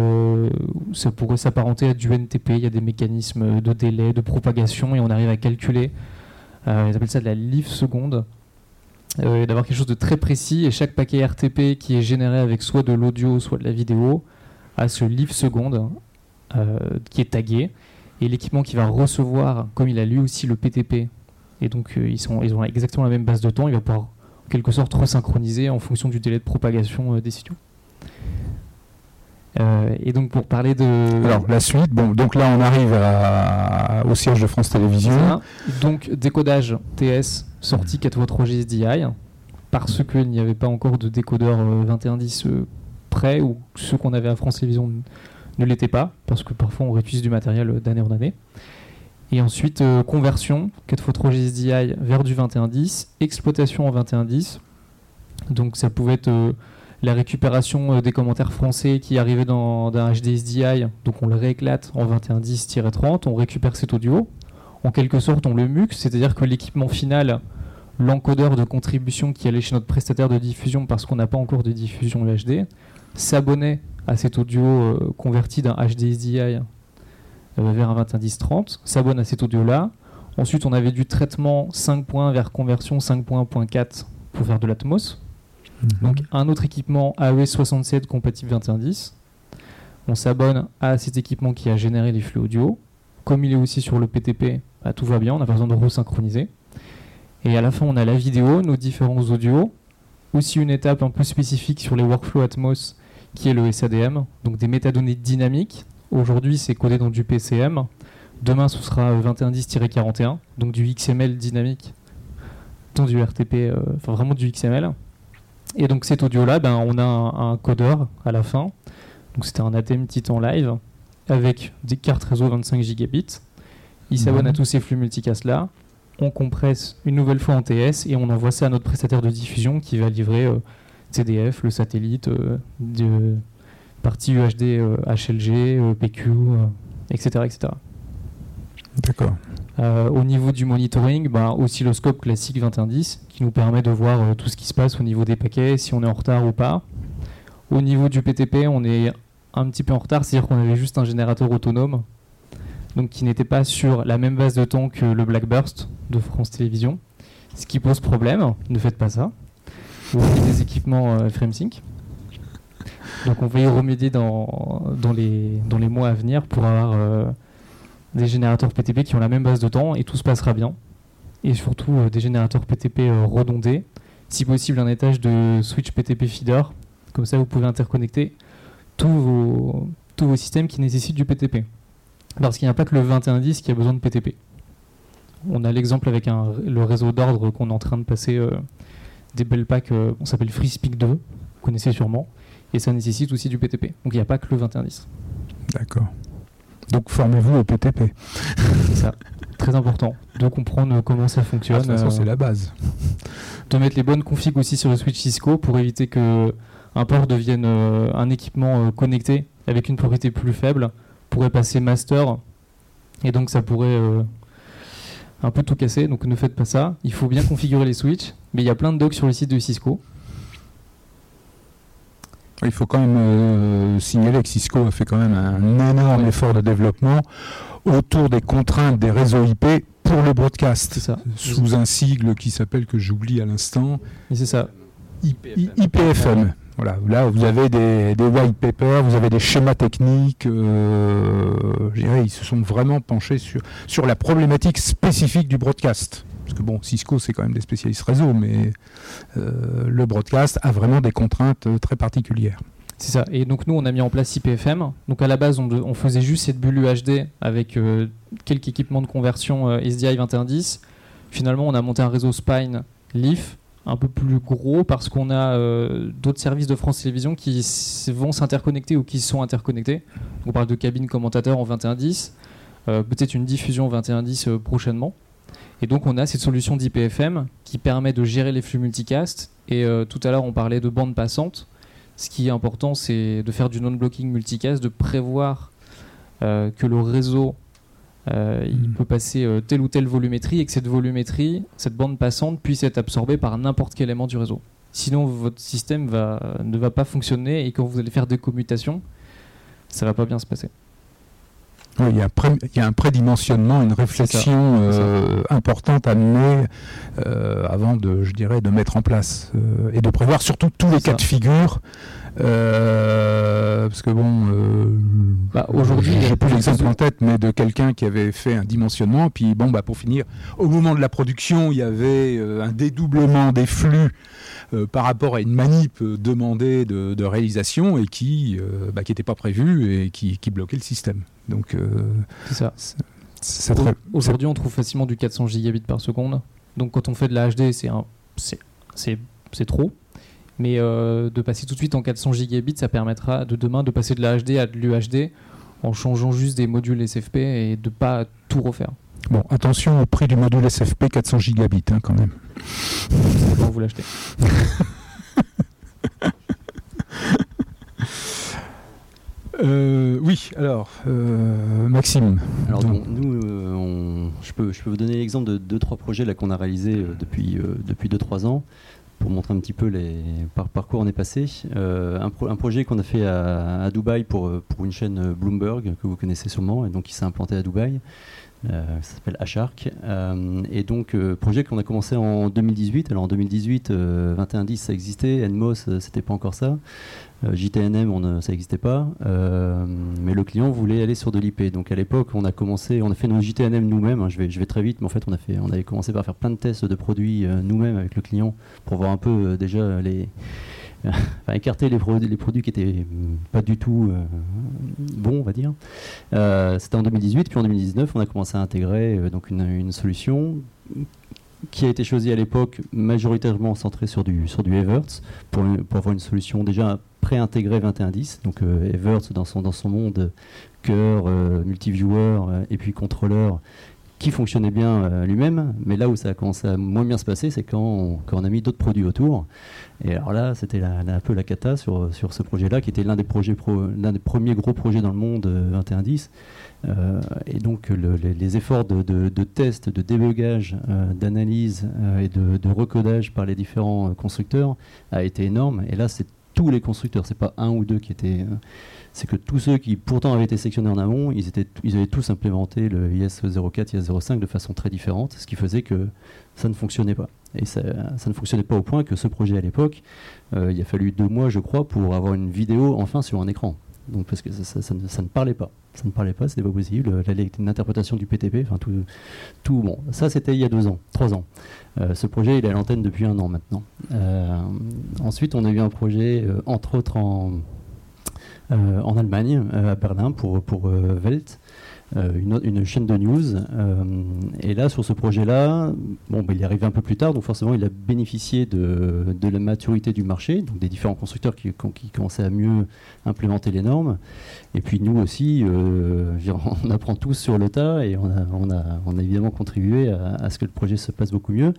ça pourrait s'apparenter à du NTP. Il y a des mécanismes de délai, de propagation, et on arrive à calculer. ils appellent ça de la live seconde. Euh, d'avoir quelque chose de très précis. Et chaque paquet RTP qui est généré avec soit de l'audio soit de la vidéo a ce live seconde euh, qui est tagué. Et l'équipement qui va recevoir comme il a lui aussi le PTP et donc euh, ils, sont, ils ont exactement la même base de temps il va pouvoir en quelque sorte resynchroniser en fonction du délai de propagation des signaux Euh, et donc pour parler de Alors la suite, bon, donc là on arrive à- au siège de France Télévisions. Donc décodage TS sorti 4x3 GSDI parce qu'il n'y avait pas encore de décodeur euh, 2110 euh, prêt ou ceux qu'on avait à France Télévisions ne l'étaient pas parce que parfois on réutilise du matériel euh, d'année en année. Et ensuite euh, conversion 4x3 GSDI vers du 2110, exploitation en 2110. Donc ça pouvait être euh, la récupération euh, des commentaires français qui arrivaient dans d'un HDSDI, donc on le rééclate en 2110-30, on récupère cet audio, en quelque sorte on le mux, c'est-à-dire que l'équipement final, l'encodeur de contribution qui allait chez notre prestataire de diffusion parce qu'on n'a pas encore de diffusion UHD, s'abonnait à cet audio euh, converti d'un HDSDI euh, vers un 2110-30, s'abonne à cet audio-là. Ensuite, on avait du traitement 5 points vers conversion 5.1.4 pour faire de l'Atmos. Donc un autre équipement AES67 compatible 2110. On s'abonne à cet équipement qui a généré les flux audio. Comme il est aussi sur le PTP, bah, tout va bien, on n'a pas besoin de resynchroniser. Et à la fin, on a la vidéo, nos différents audios. Aussi une étape un peu spécifique sur les workflows Atmos, qui est le SADM, donc des métadonnées dynamiques. Aujourd'hui, c'est codé dans du PCM. Demain, ce sera 2110-41, donc du XML dynamique dans du RTP, euh, enfin vraiment du XML. Et donc cet audio-là, ben, on a un, un codeur à la fin. Donc c'était un ATM Titan Live avec des cartes réseau 25 gigabits. Il s'abonne Mhm. à tous ces flux multicast-là. On compresse une nouvelle fois en TS et on envoie ça à notre prestataire de diffusion qui va livrer euh, CDF, le satellite, euh, de partie UHD, euh, HLG, PQ, etc., etc. D'accord. Euh, au niveau du monitoring, bah, oscilloscope classique 2110 qui nous permet de voir euh, tout ce qui se passe au niveau des paquets, si on est en retard ou pas. Au niveau du PTP, on est un petit peu en retard, c'est-à-dire qu'on avait juste un générateur autonome, donc qui n'était pas sur la même base de temps que le Blackburst de France Télévisions, ce qui pose problème. Ne faites pas ça. Vous des équipements euh, FrameSync. Donc on va y remédier dans, les, mois à venir pour avoir euh, des générateurs PTP qui ont la même base de temps et tout se passera bien. Et surtout euh, des générateurs PTP redondés, si possible un étage de switch PTP feeder. Comme ça vous pouvez interconnecter tous vos, tous vos systèmes qui nécessitent du PTP. Parce qu'il n'y a pas que le 2110 qui a besoin de PTP. On a l'exemple avec un, le réseau d'ordre qu'on est en train de passer euh, des belles packs, euh, on s'appelle FreeSpeak 2, vous connaissez sûrement, et ça nécessite aussi du PTP. Donc il n'y a pas que le 2110. D'accord. Donc formez-vous au PTP. C'est ça, très important de comprendre comment ça Ah, fonctionne. de toute façon, euh, c'est la base. de mettre les bonnes configs aussi sur le switch Cisco pour éviter que un port devienne euh, un équipement euh, connecté avec une propriété plus faible pourrait passer master et donc ça pourrait euh, un peu tout casser donc ne faites pas ça. Il faut bien configurer les switches mais il y a plein de docs sur le site de Cisco. Il faut quand même euh, signaler que Cisco a fait quand même un énorme effort de développement autour des contraintes des réseaux IP pour le broadcast, ça. Sous un sigle qui s'appelle, que j'oublie à l'instant, c'est ça. I- IPFM. Voilà, là vous avez des, white papers, vous avez des schémas techniques. euh, je dirais, ils se sont vraiment penchés sur, sur la problématique spécifique du broadcast. Parce que bon, Cisco c'est quand même des spécialistes réseau, mais euh, le broadcast a vraiment des contraintes euh, très particulières. C'est ça. Et donc nous, on a mis en place IPFM. Donc à la base, on, faisait juste cette bulle UHD avec quelques équipements de conversion SDI 2110. Finalement, on a monté un réseau Spine Leaf un peu plus gros parce qu'on a euh, d'autres services de France Télévisions qui vont s'interconnecter ou qui sont interconnectés. On parle de cabine commentateur en 2110, euh, peut-être une diffusion en 2110 euh, prochainement. Et donc on a cette solution d'IPFM qui permet de gérer les flux multicast. Et tout à l'heure on parlait de bande passante. Ce qui est important, c'est de faire du non-blocking multicast, de prévoir que le réseau euh, il Mm. peut passer euh, telle ou telle volumétrie et que cette volumétrie, cette bande passante, puisse être absorbée par n'importe quel élément du réseau. Sinon, votre système va, ne va pas fonctionner et quand vous allez faire des commutations, ça va pas bien se passer. Il, y a un pré- il y a un prédimensionnement, une réflexion euh, importante à mener avant de, je dirais, de mettre en place et de prévoir surtout tous les cas ça. de figure. Euh, parce que bon, euh, Bah, aujourd'hui, j'ai plus l'exemple en tête, mais de quelqu'un qui avait fait un dimensionnement. Puis bon, bah pour finir, au moment de la production, il y avait euh, un dédoublement des flux euh, par rapport à une manip demandée de, de réalisation et qui euh, bah, qui n'était pas prévue et qui, qui bloquait le système. Donc C'est ça. Aujourd'hui, on trouve facilement du 400 gigabits par seconde. Donc, quand on fait de la HD, c'est trop. Mais euh, de passer tout de suite en 400 gigabits, ça permettra de demain de passer de la HD à de l'UHD en changeant juste des modules SFP et de pas tout refaire. Bon, attention au prix du module SFP 400 gigabits hein, quand même. Quand vous l'achetez. Euh, oui, alors, euh, Maxime. Alors Donc- donc, nous, euh, on- je, peux, je peux vous donner l'exemple de deux trois projets là qu'on a réalisés euh, depuis euh, depuis deux trois ans pour montrer un petit peu les par, par quoi on est passé. Euh, un, pro- un projet qu'on a fait à, à Dubaï pour pour une chaîne Bloomberg que vous connaissez sûrement et donc qui s'est implanté à Dubaï. Euh, ça s'appelle H-Arc. Euh, et donc, euh, projet qu'on a commencé en 2018. Alors en 2018, euh, 2110 ça existait, NMOS euh, c'était pas encore ça. Euh, JTNM, on ça n'existait pas, euh, mais le client voulait aller sur de l'IP. Donc à l'époque, on a commencé, on a fait nos JTNM nous-mêmes. hein, je, vais, je vais très vite, mais en fait, on, a fait, on avait commencé par faire plein de tests de produits euh, nous-mêmes avec le client pour voir un peu euh, déjà les. enfin, écarter les, produits qui étaient mm, pas du tout euh, bons, on va dire. Euh, C'était en 2018, puis en 2019, on a commencé à intégrer euh, donc une, solution qui a été choisie à l'époque majoritairement centrée sur du, sur du Evertz pour, pour avoir une solution déjà pré-intégrée 2110. Donc euh, Evertz dans son, dans son monde cœur, multiviewer et puis contrôleur qui fonctionnait bien euh, lui-même. Mais là où ça a commencé à moins bien se passer, c'est quand, on- a mis d'autres produits autour. Et alors là, c'était un peu la cata sur, ce projet-là, qui était l'un des, des premiers gros projets dans le monde euh, 2110. Euh, et donc le- les, efforts de, de, test, de débugage, euh, d'analyse euh, et de, de recodage par les différents euh, constructeurs a été énorme. Et là, c'est tous les constructeurs, c'est pas un ou deux qui étaient. C'est que tous ceux qui pourtant avaient été sélectionnés en amont, ils, avaient tous implémenté le IS04, IS05 de façon très différente, ce qui faisait que ça ne fonctionnait pas. Et ça, ne fonctionnait pas au point que ce projet à l'époque, euh, il a fallu deux mois, je crois, pour avoir une vidéo enfin sur un écran. Donc parce que ça, ne, parlait pas, ça ne parlait pas, c'était pas possible. Une interprétation du PTP, enfin tout, tout bon. Ça c'était il y a deux ans, trois ans. Euh, ce projet il est à l'antenne depuis un an maintenant. Euh, ensuite on a eu un projet entre autres en en Allemagne, à Berlin pour pour Welt. Euh, une, chaîne de news. Euh, et là, sur ce projet-là, bon, bah, il est arrivé un peu plus tard, donc forcément, il a bénéficié de, la maturité du marché, donc des différents constructeurs qui, qui, commençaient à mieux implémenter les normes. Et puis nous aussi, euh, on apprend tous sur le tas et on a, on a, évidemment contribué à, ce que le projet se passe beaucoup mieux.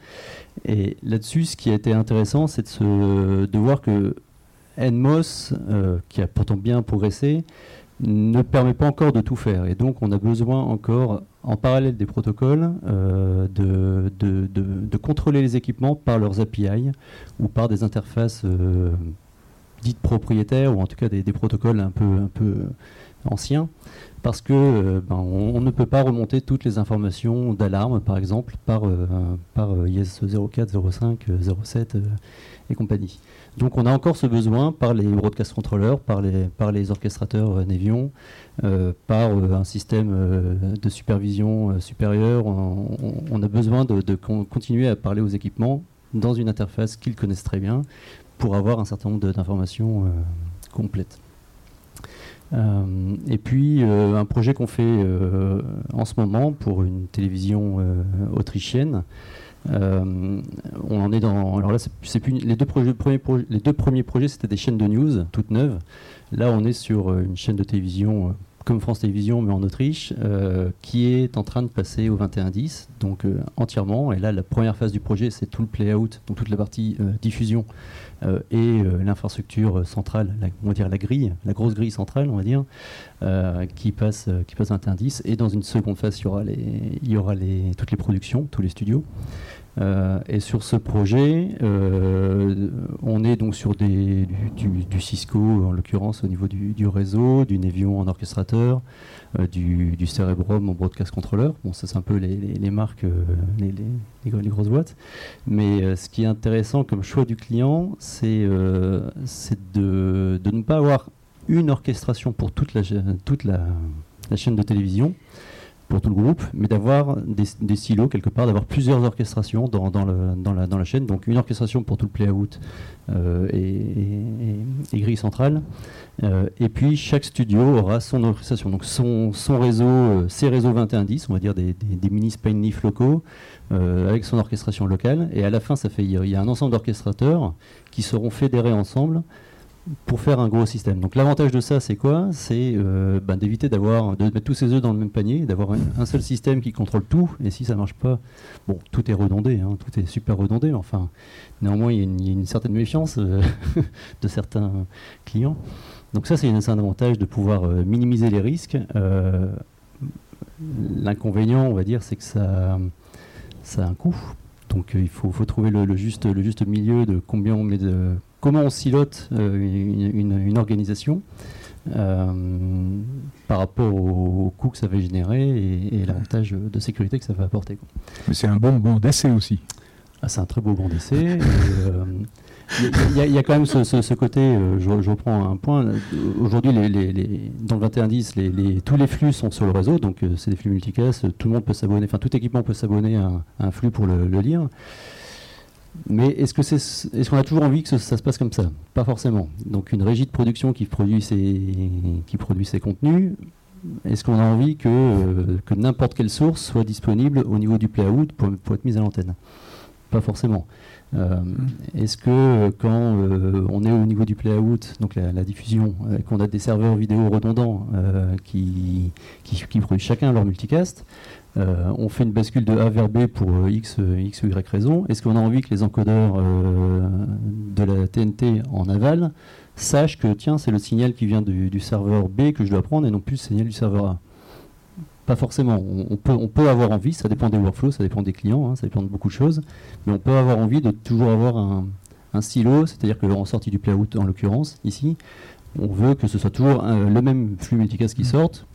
Et là-dessus, ce qui a été intéressant, c'est de, de voir que NMOS, qui a pourtant bien progressé, ne permet pas encore de tout faire. Et donc, on a besoin encore, en parallèle des protocoles, euh, de, contrôler les équipements par leurs API ou par des interfaces euh, dites propriétaires ou en tout cas des, protocoles un peu anciens. Parce que euh, ben, on, ne peut pas remonter toutes les informations d'alarme, par exemple, par, par IS 04, 05, 07 et compagnie. Donc on a encore ce besoin par les broadcast controllers, par les, par les orchestrateurs euh, Nevion, euh, par euh, un système de supervision supérieure. On, a besoin de, continuer à parler aux équipements dans une interface qu'ils connaissent très bien pour avoir un certain nombre d'informations complètes. Et puis un projet qu'on fait en ce moment pour une télévision autrichienne euh, on en est dans. Alors là, c'est les deux, premiers les deux premiers projets, c'était des chaînes de news toutes neuves. Là, on est sur euh, une chaîne de télévision euh, comme France Télévisions, mais en Autriche, qui est en train de passer au 21-10, donc entièrement. Et là, la première phase du projet, c'est tout le play-out, donc toute la partie diffusion et l'infrastructure centrale, on va dire la grille, la grosse grille centrale, on va dire, qui passe qui passe 21-10. Et dans une seconde phase, il y aura, les, y aura les, toutes les productions, tous les studios. Euh, et sur ce projet, euh, on est donc sur du, Cisco, en l'occurrence au niveau du, réseau, du Nevion en orchestrateur, euh, du, Cerebrum en broadcast controller. Bon, ça c'est un peu les, marques, les, grosses boîtes. Mais ce qui est intéressant comme choix du client, c'est de, ne pas avoir une orchestration pour toute la chaîne de télévision pour tout le groupe, mais d'avoir des, silos quelque part, d'avoir plusieurs orchestrations dans, dans, la, chaîne. Donc une orchestration pour tout le play-out euh, et, grille centrale. Euh, et puis chaque studio aura son orchestration. Donc son, réseau, euh, ses réseaux 2110, on va dire des, mini SpainLeaf locaux, avec son orchestration locale. Et à la fin, ça fait, il y a un ensemble d'orchestrateurs qui seront fédérés ensemble pour faire un gros système. Donc l'avantage de ça, c'est quoi? C'est euh, ben, d'éviter d'avoir de mettre tous ses œufs dans le même panier, d'avoir un, seul système qui contrôle tout. Et si ça marche pas, bon, tout est redondé, hein, tout est super redondé. Enfin, néanmoins, il y, a une, certaine méfiance euh, de certains clients. Donc ça, c'est un avantage de pouvoir euh, minimiser les risques. L'inconvénient, on va dire, c'est que ça, a un coût. Donc il faut, trouver le juste milieu de combien on met de comment on silote euh, une, organisation euh, par rapport au, coût que ça va générer et, l'avantage de sécurité que ça va apporter. Mais c'est un bon banc d'essai aussi. Ah, c'est un très beau banc d'essai. Il y, a quand même ce, côté, je, reprends un point, aujourd'hui dans le 2110, les, tous les flux sont sur le réseau, donc c'est des flux multicast, tout le monde peut s'abonner, enfin tout équipement peut s'abonner à, un flux pour le lire. Mais est-ce est-ce qu'on a toujours envie que ça se passe comme ça? Pas forcément. Donc une régie de production qui produit ses, qui produit ses contenus, est-ce qu'on a envie que, euh, que n'importe quelle source soit disponible au niveau du play-out pour, pour, être mise à l'antenne? Pas forcément. Euh, est-ce que euh, quand on est au niveau du play-out, donc la, diffusion, qu'on a des serveurs vidéo redondants qui, qui, qui, produisent chacun leur multicast, euh, on fait une bascule de A vers B pour euh, X, euh, X ou Y raison. Est-ce qu'on a envie que les encodeurs de la TNT en aval sachent que tiens, c'est le signal qui vient du, serveur B que je dois prendre et non plus le signal du serveur A. Pas forcément. On, peut, on, peut, avoir envie, ça dépend des workflows, ça dépend des clients, hein, ça dépend de beaucoup de choses, mais on peut avoir envie de toujours avoir un, un silo, c'est-à-dire que en sortie du playout en l'occurrence, ici, on veut que ce soit toujours le même flux multicast qui sorte,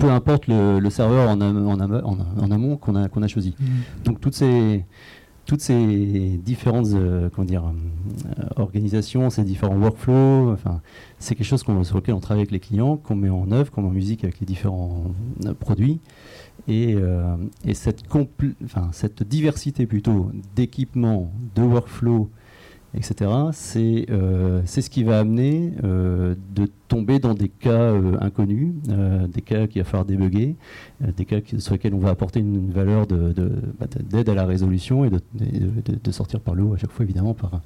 peu importe le, serveur en, en, amont qu'on a, qu'on a choisi. Mm. Donc toutes ces, toutes ces différentes euh, comment dire, euh, organisations, ces différents workflows, enfin, c'est quelque chose sur lequel on travaille avec les clients, qu'on met en œuvre, qu'on met en musique avec les différents produits. Et, et cette, cette diversité plutôt d'équipements, de workflows etc. Euh, c'est ce qui va amener euh, de tomber dans des cas euh, inconnus, des cas qu'il va falloir débugger, des cas sur lesquels on va apporter une, valeur bah, d'aide de, à la résolution et de, sortir par le haut à chaque fois évidemment par,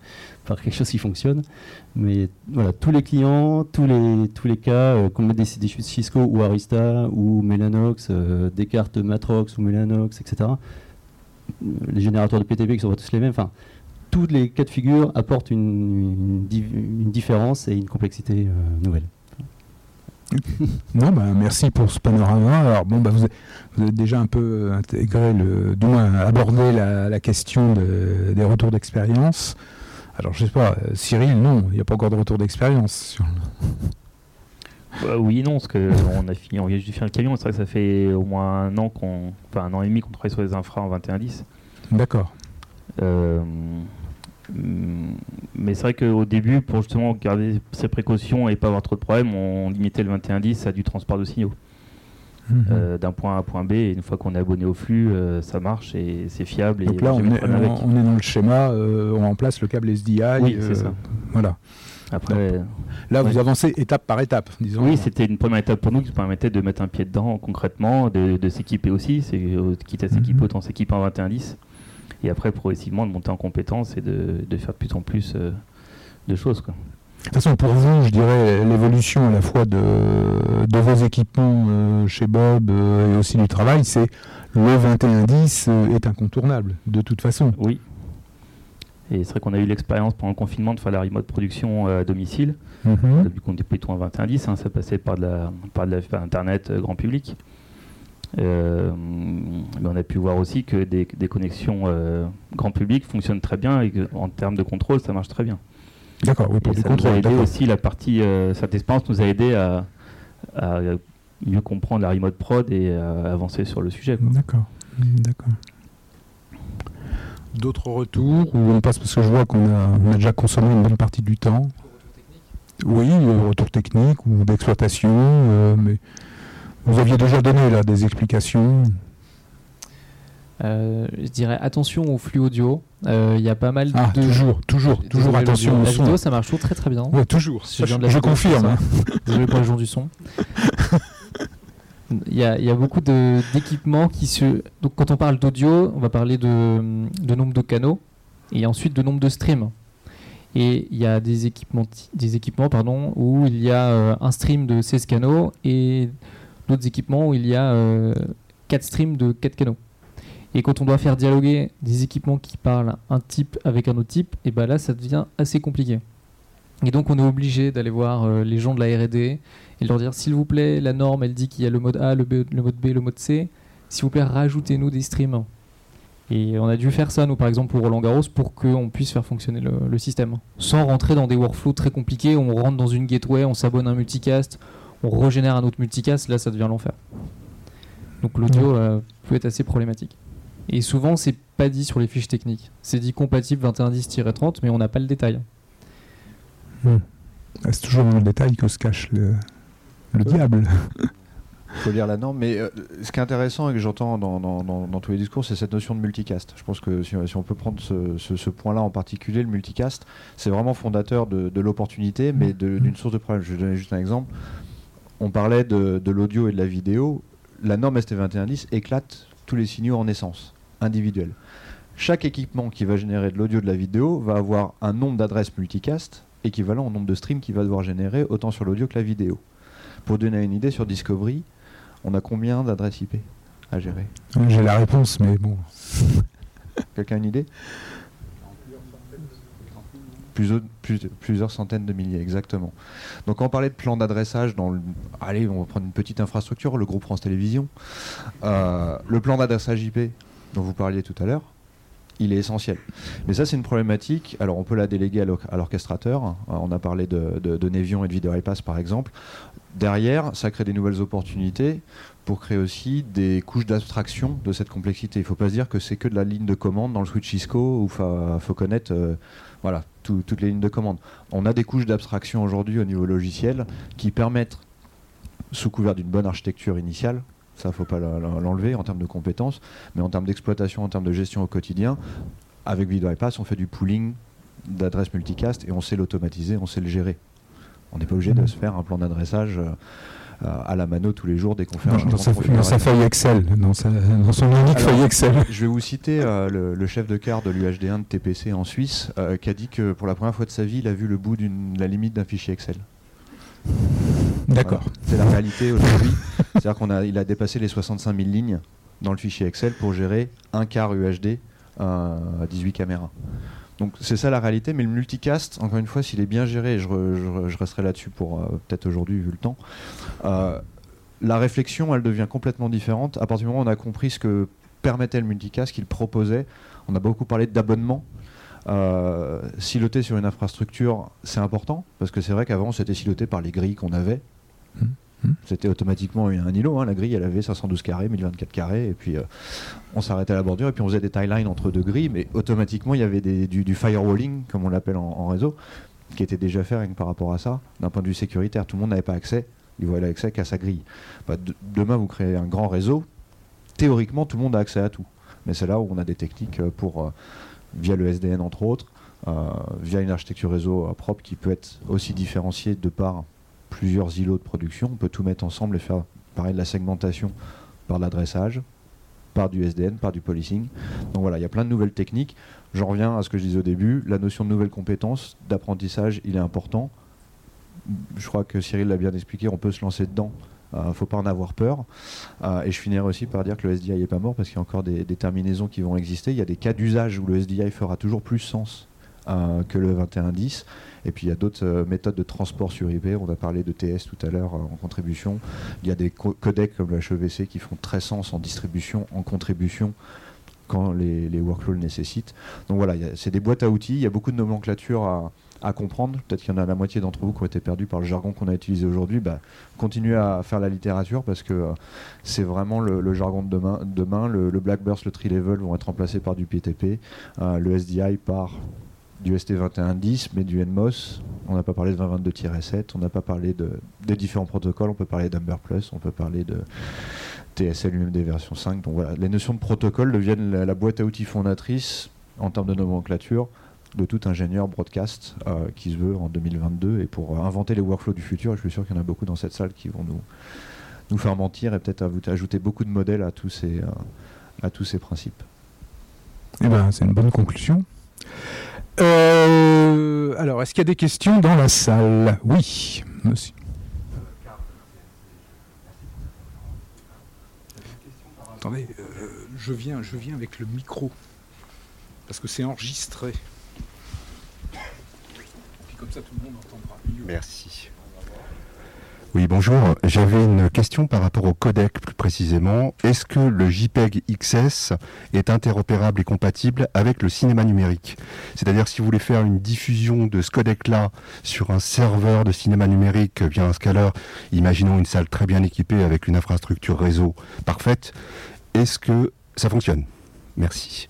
par quelque chose qui fonctionne. Mais voilà, tous les clients, tous les, tous les cas, qu'on mette des, des Cisco ou Arista ou Mellanox, des cartes Matrox ou Mellanox, etc. Les générateurs de PTP qui sont tous les mêmes. Enfin, tous les cas de figure apportent une, différence et une complexité euh, nouvelle. Non, bah, merci pour ce panorama. Alors bon, bah, vous, avez, déjà un peu intégré, le, du moins abordé la, question des retours d'expérience. Alors je sais pas, euh, Cyril, non, il n'y a pas encore de retour d'expérience. Bah, oui, non, parce qu'on a fini, on vient juste de faire le camion. C'est vrai que ça fait au moins un an qu'on, enfin un an et demi qu'on travaille sur les infras en 2110. D'accord. Euh, mais c'est vrai qu'au début, pour justement garder ses précautions et pas avoir trop de problèmes, on limitait le 2110 à du transport de signaux. Mhm. Euh, d'un point A à point B, et une fois qu'on est abonné au flux, euh, ça marche et c'est fiable. Donc là, on est, on, est, dans le schéma, euh, on remplace le câble SDI. Oui, c'est ça. Voilà. Après, là, vous avancez étape par étape, disons. Oui, c'était une première étape pour nous qui permettait de mettre un pied dedans concrètement, de, s'équiper aussi. Quitte à s'équiper, mhm. autant s'équiper en 2110 et après progressivement de monter en compétence et de, faire de plus en plus euh, de choses. Quoi. De toute façon, pour vous, je dirais l'évolution à la fois de, de vos équipements euh, chez Bob euh, et aussi du travail, c'est le 2110 est incontournable, de toute façon. Oui. Et c'est vrai qu'on a eu l'expérience pendant le confinement de faire la remote production à domicile. Mm Depuis qu'on déploie tout en 2110, hein, ça passait par, de la, par, de la, Internet grand public. Euh, mais on a pu voir aussi que des, connexions euh, grand public fonctionnent très bien et qu'en termes de contrôle, ça marche très bien. D'accord, oui, pour du contrôle. Nous a aidé aussi la partie, euh, cette expérience nous a aidé à, mieux comprendre la remote prod et à avancer sur le sujet. D'accord, d'accord. D'autres retours ou on passe parce que je vois qu'on a, a, déjà consommé une bonne partie du temps. Oui, retour technique ou d'exploitation, mais vous aviez déjà donné là des explications. Euh, je dirais attention au flux audio. Euh, il y a pas mal ah, de. Toujours, toujours, toujours attention au son. La vidéo, ça marche toujours très très bien. Oui, toujours. je, confirme. Hein. Désolé pour les gens du son. Il y, a, y, a beaucoup d'équipements qui se. Donc, quand on parle d'audio, on va parler de, de, nombre de canaux et ensuite de nombre de streams. Et il y a des équipements, des équipements pardon, où il y a euh, un stream de 16 canaux et d'autres équipements où il y a 4 euh, streams de 4 canaux. Et quand on doit faire dialoguer des équipements qui parlent un type avec un autre type, et ben là ça devient assez compliqué. Et donc on est obligé d'aller voir euh, les gens de la R&D et leur dire s'il vous plaît, la norme elle dit qu'il y a le mode A, le, mode B, le mode C, s'il vous plaît rajoutez-nous des streams. Et on a dû faire ça nous par exemple pour Roland Garros pour qu'on puisse faire fonctionner le, le, système. Sans rentrer dans des workflows très compliqués, on rentre dans une gateway, on s'abonne à un multicast, on régénère un autre multicast, là ça devient l'enfer. Donc l'audio euh, peut être assez problématique. Et souvent c'est pas dit sur les fiches techniques. C'est dit compatible 2110-30, mais on n'a pas le détail. Ah, c'est toujours dans le détail que se cache le, diable. Il faut lire la norme. Mais euh, ce qui est intéressant et que j'entends dans, tous les discours, c'est cette notion de multicast. Je pense que si, on peut prendre ce, point-là en particulier, le multicast, c'est vraiment fondateur de, l'opportunité, mais d'une source de problème. Je vais donner juste un exemple on parlait de, l'audio et de la vidéo. La norme ST2110 éclate tous les signaux en essence, individuels. Chaque équipement qui va générer de l'audio et de la vidéo va avoir un nombre d'adresses multicast équivalent au nombre de streams qu'il va devoir générer, autant sur l'audio que la vidéo. Pour donner une idée, sur Discovery, on a combien d'adresses IP à gérer? J'ai la réponse, mais bon. Quelqu'un a une idée? Plusieurs, centaines de milliers, exactement. Donc on parlait de plan d'adressage dans le... Allez, on va prendre une petite infrastructure, le groupe France Télévisions. Euh, le plan d'adressage IP dont vous parliez tout à l'heure, il est essentiel. Mais ça, c'est une problématique. Alors, on peut la déléguer à l'orchestrateur. On a parlé de, Nevion et de Video par exemple. Derrière, ça crée des nouvelles opportunités pour créer aussi des couches d'abstraction de cette complexité. Il ne faut pas se dire que c'est que de la ligne de commande dans le switch Cisco où il faut, connaître euh, voilà, toutes les lignes de commande. On a des couches d'abstraction aujourd'hui au niveau logiciel qui permettent, sous couvert d'une bonne architecture initiale, ça faut pas l'enlever en termes de compétences, mais en termes d'exploitation, en termes de gestion au quotidien, avec VideoIPass, on fait du pooling d'adresses multicast et on sait l'automatiser, on sait le gérer. On n'est pas obligé de mmh. se faire un plan d'adressage. Euh, à la mano tous les jours dès qu'on fait un dans, sa, dans sa, feuille Excel, dans, son unique feuille Excel. Je vais vous citer euh, le, chef de quart de l'UHD1 de TPC en Suisse euh, qui a dit que pour la première fois de sa vie, il a vu le bout de la limite d'un fichier Excel. D'accord. C'est la réalité aujourd'hui. C'est-à-dire qu'il a, il a dépassé les 65 000 lignes dans le fichier Excel pour gérer un quart UHD à 18 caméras. Donc c'est ça la réalité, mais le multicast, encore une fois, s'il est bien géré, je, je, resterai là-dessus pour euh, peut-être aujourd'hui vu le temps, euh, la réflexion, elle devient complètement différente. À partir du moment où on a compris ce que permettait le multicast, qu'il proposait, on a beaucoup parlé d'abonnement. Euh, siloter sur une infrastructure, c'est important, parce que c'est vrai qu'avant, c'était siloté par les grilles qu'on avait. Mmh. Hmm. C'était automatiquement un îlot. Hein. La grille, elle avait 512 carrés, 1024 carrés, et puis euh, on s'arrêtait à la bordure, et puis on faisait des timelines entre deux grilles, mais automatiquement, il y avait du, firewalling, comme on l'appelle en, réseau, qui était déjà fait par rapport à ça, d'un point de vue sécuritaire. Tout le monde n'avait pas accès, il voyait l'accès qu'à sa grille. Bah, demain, vous créez un grand réseau, théoriquement, tout le monde a accès à tout. Mais c'est là où on a des techniques euh, pour, euh, via le SDN entre autres, via une architecture réseau propre qui peut être aussi différenciée de par plusieurs îlots de production. On peut tout mettre ensemble et faire pareil de la segmentation par l'adressage, par du SDN, par du policing. Donc voilà, il y a plein de nouvelles techniques. J'en reviens à ce que je disais au début. La notion de nouvelles compétences, d'apprentissage, il est important. Je crois que Cyril l'a bien expliqué, on peut se lancer dedans. Il euh, ne faut pas en avoir peur. Euh, et je finirai aussi par dire que le SDI n'est pas mort parce qu'il y a encore des, des, terminaisons qui vont exister. Il y a des cas d'usage où le SDI fera toujours plus sens que le 2110. Et puis il y a d'autres euh, méthodes de transport sur IP. On a parlé de TS tout à l'heure euh, en contribution. Il y a des codecs comme le HEVC qui font très sens en distribution, en contribution quand les, workflows le nécessitent. Donc voilà, c'est des boîtes à outils. Il y a beaucoup de nomenclature à, comprendre. Peut-être qu'il y en a la moitié d'entre vous qui ont été perdus par le jargon qu'on a utilisé aujourd'hui. Bah, continuez à faire la littérature parce que euh, c'est vraiment le, jargon de demain. Le, Black Burst, le Tri-Level vont être remplacés par du PTP, le SDI par du ST2110, mais du NMOS. On n'a pas parlé de 2022-7, on n'a pas parlé de, des différents protocoles, on peut parler d'Amber Plus, on peut parler de TSL lui-même des versions 5. Donc voilà, les notions de protocole deviennent la, boîte à outils fondatrice en termes de nomenclature de tout ingénieur broadcast euh, qui se veut en 2022 et pour inventer les workflows du futur. je suis sûr qu'il y en a beaucoup dans cette salle qui vont nous, nous faire mentir et peut-être ajouter beaucoup de modèles à tous ces, euh, à tous ces principes. Eh ben, c'est une bonne conclusion. Euh, alors, est-ce qu'il y a des questions dans la salle? Oui, monsieur. Attendez, euh, je, viens, je viens avec le micro, parce que c'est enregistré. Puis comme ça, tout le monde entendra mieux. Merci. Oui, bonjour. J'avais une question par rapport au codec plus précisément. Est-ce que le JPEG XS est interopérable et compatible avec le cinéma numérique? C'est-à-dire si vous voulez faire une diffusion de ce codec-là sur un serveur de cinéma numérique via un scaler, imaginons une salle très bien équipée avec une infrastructure réseau parfaite, est-ce que ça fonctionne? Merci.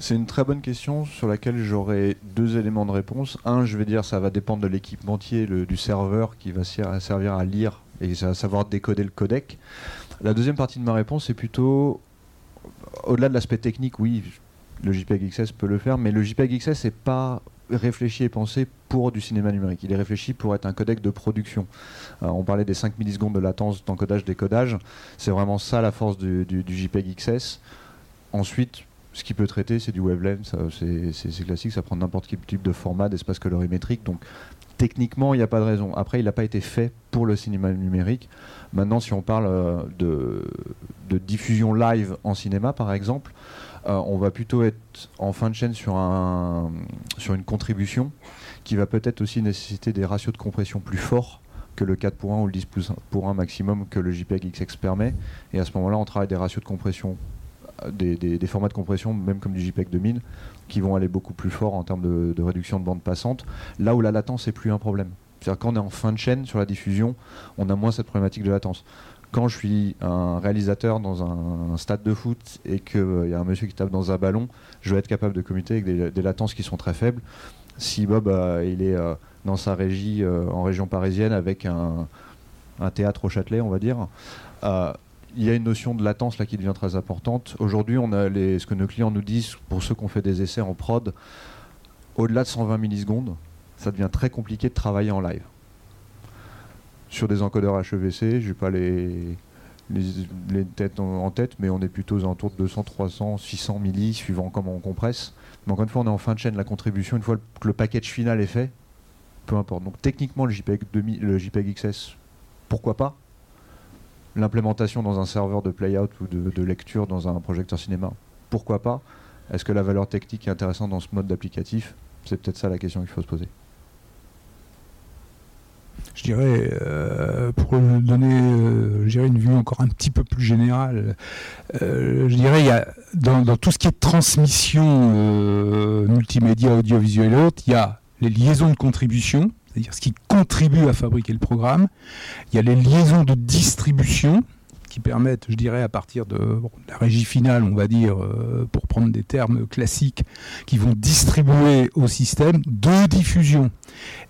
C'est une très bonne question sur laquelle j'aurai deux éléments de réponse. Un, je vais dire ça va dépendre de l'équipementier, du serveur qui va servir à lire et à savoir décoder le codec. La deuxième partie de ma réponse est plutôt au-delà de l'aspect technique, oui, le JPEG XS peut le faire, mais le JPEG XS n'est pas réfléchi et pensé pour du cinéma numérique. Il est réfléchi pour être un codec de production. Euh, on parlait des 5 millisecondes de latence d'encodage-décodage. C'est vraiment ça la force du, du JPEG XS. Ensuite, ce qu'il peut traiter, c'est du wavelength, c'est classique, ça prend n'importe quel type de format, d'espace colorimétrique. Donc techniquement, il n'y a pas de raison. Après, il n'a pas été fait pour le cinéma numérique. Maintenant, si on parle euh, de, diffusion live en cinéma, par exemple, euh, on va plutôt être en fin de chaîne sur, un, sur une contribution qui va peut-être aussi nécessiter des ratios de compression plus forts que le 4 pour 1 ou le 10 pour 1 maximum que le JPEG XS permet. Et à ce moment-là, on travaille des ratios de compression des, formats de compression, même comme du JPEG 2000, qui vont aller beaucoup plus fort en termes de, réduction de bande passante, là où la latence n'est plus un problème. C'est-à-dire quand on est en fin de chaîne sur la diffusion, on a moins cette problématique de latence. Quand je suis un réalisateur dans un, stade de foot et qu'il y a un monsieur qui tape dans un ballon, je vais être capable de commuter avec des, latences qui sont très faibles. Si Bob il est dans sa régie en région parisienne avec un théâtre au Châtelet, on va dire. Il y a une notion de latence là qui devient très importante. Aujourd'hui, on a ce que nos clients nous disent pour ceux qui ont fait des essais en prod, au-delà de 120 millisecondes, ça devient très compliqué de travailler en live. Sur des encodeurs HEVC, je n'ai pas les, têtes en, tête, mais on est plutôt autour de 200, 300, 600 millis, suivant comment on compresse. Mais encore une fois, on est en fin de chaîne la contribution. Une fois que le package final est fait, peu importe. Donc techniquement, le JPEG, le JPEG XS pourquoi pas? L'implémentation dans un serveur de playout ou de, lecture dans un projecteur cinéma, pourquoi pas? Est-ce que la valeur technique est intéressante dans ce mode d'applicatif? C'est peut-être ça la question qu'il faut se poser. Je dirais, euh, pour donner euh, une vue encore un petit peu plus générale, euh, je dirais, il y a, dans, tout ce qui est transmission multimédia, audiovisuel et autres, il y a les liaisons de contribution, c'est-à-dire ce qui contribue à fabriquer le programme. Il y a les liaisons de distribution qui permettent, je dirais, à partir de, la régie finale, on va dire, euh, pour prendre des termes classiques, qui vont distribuer au système de diffusion.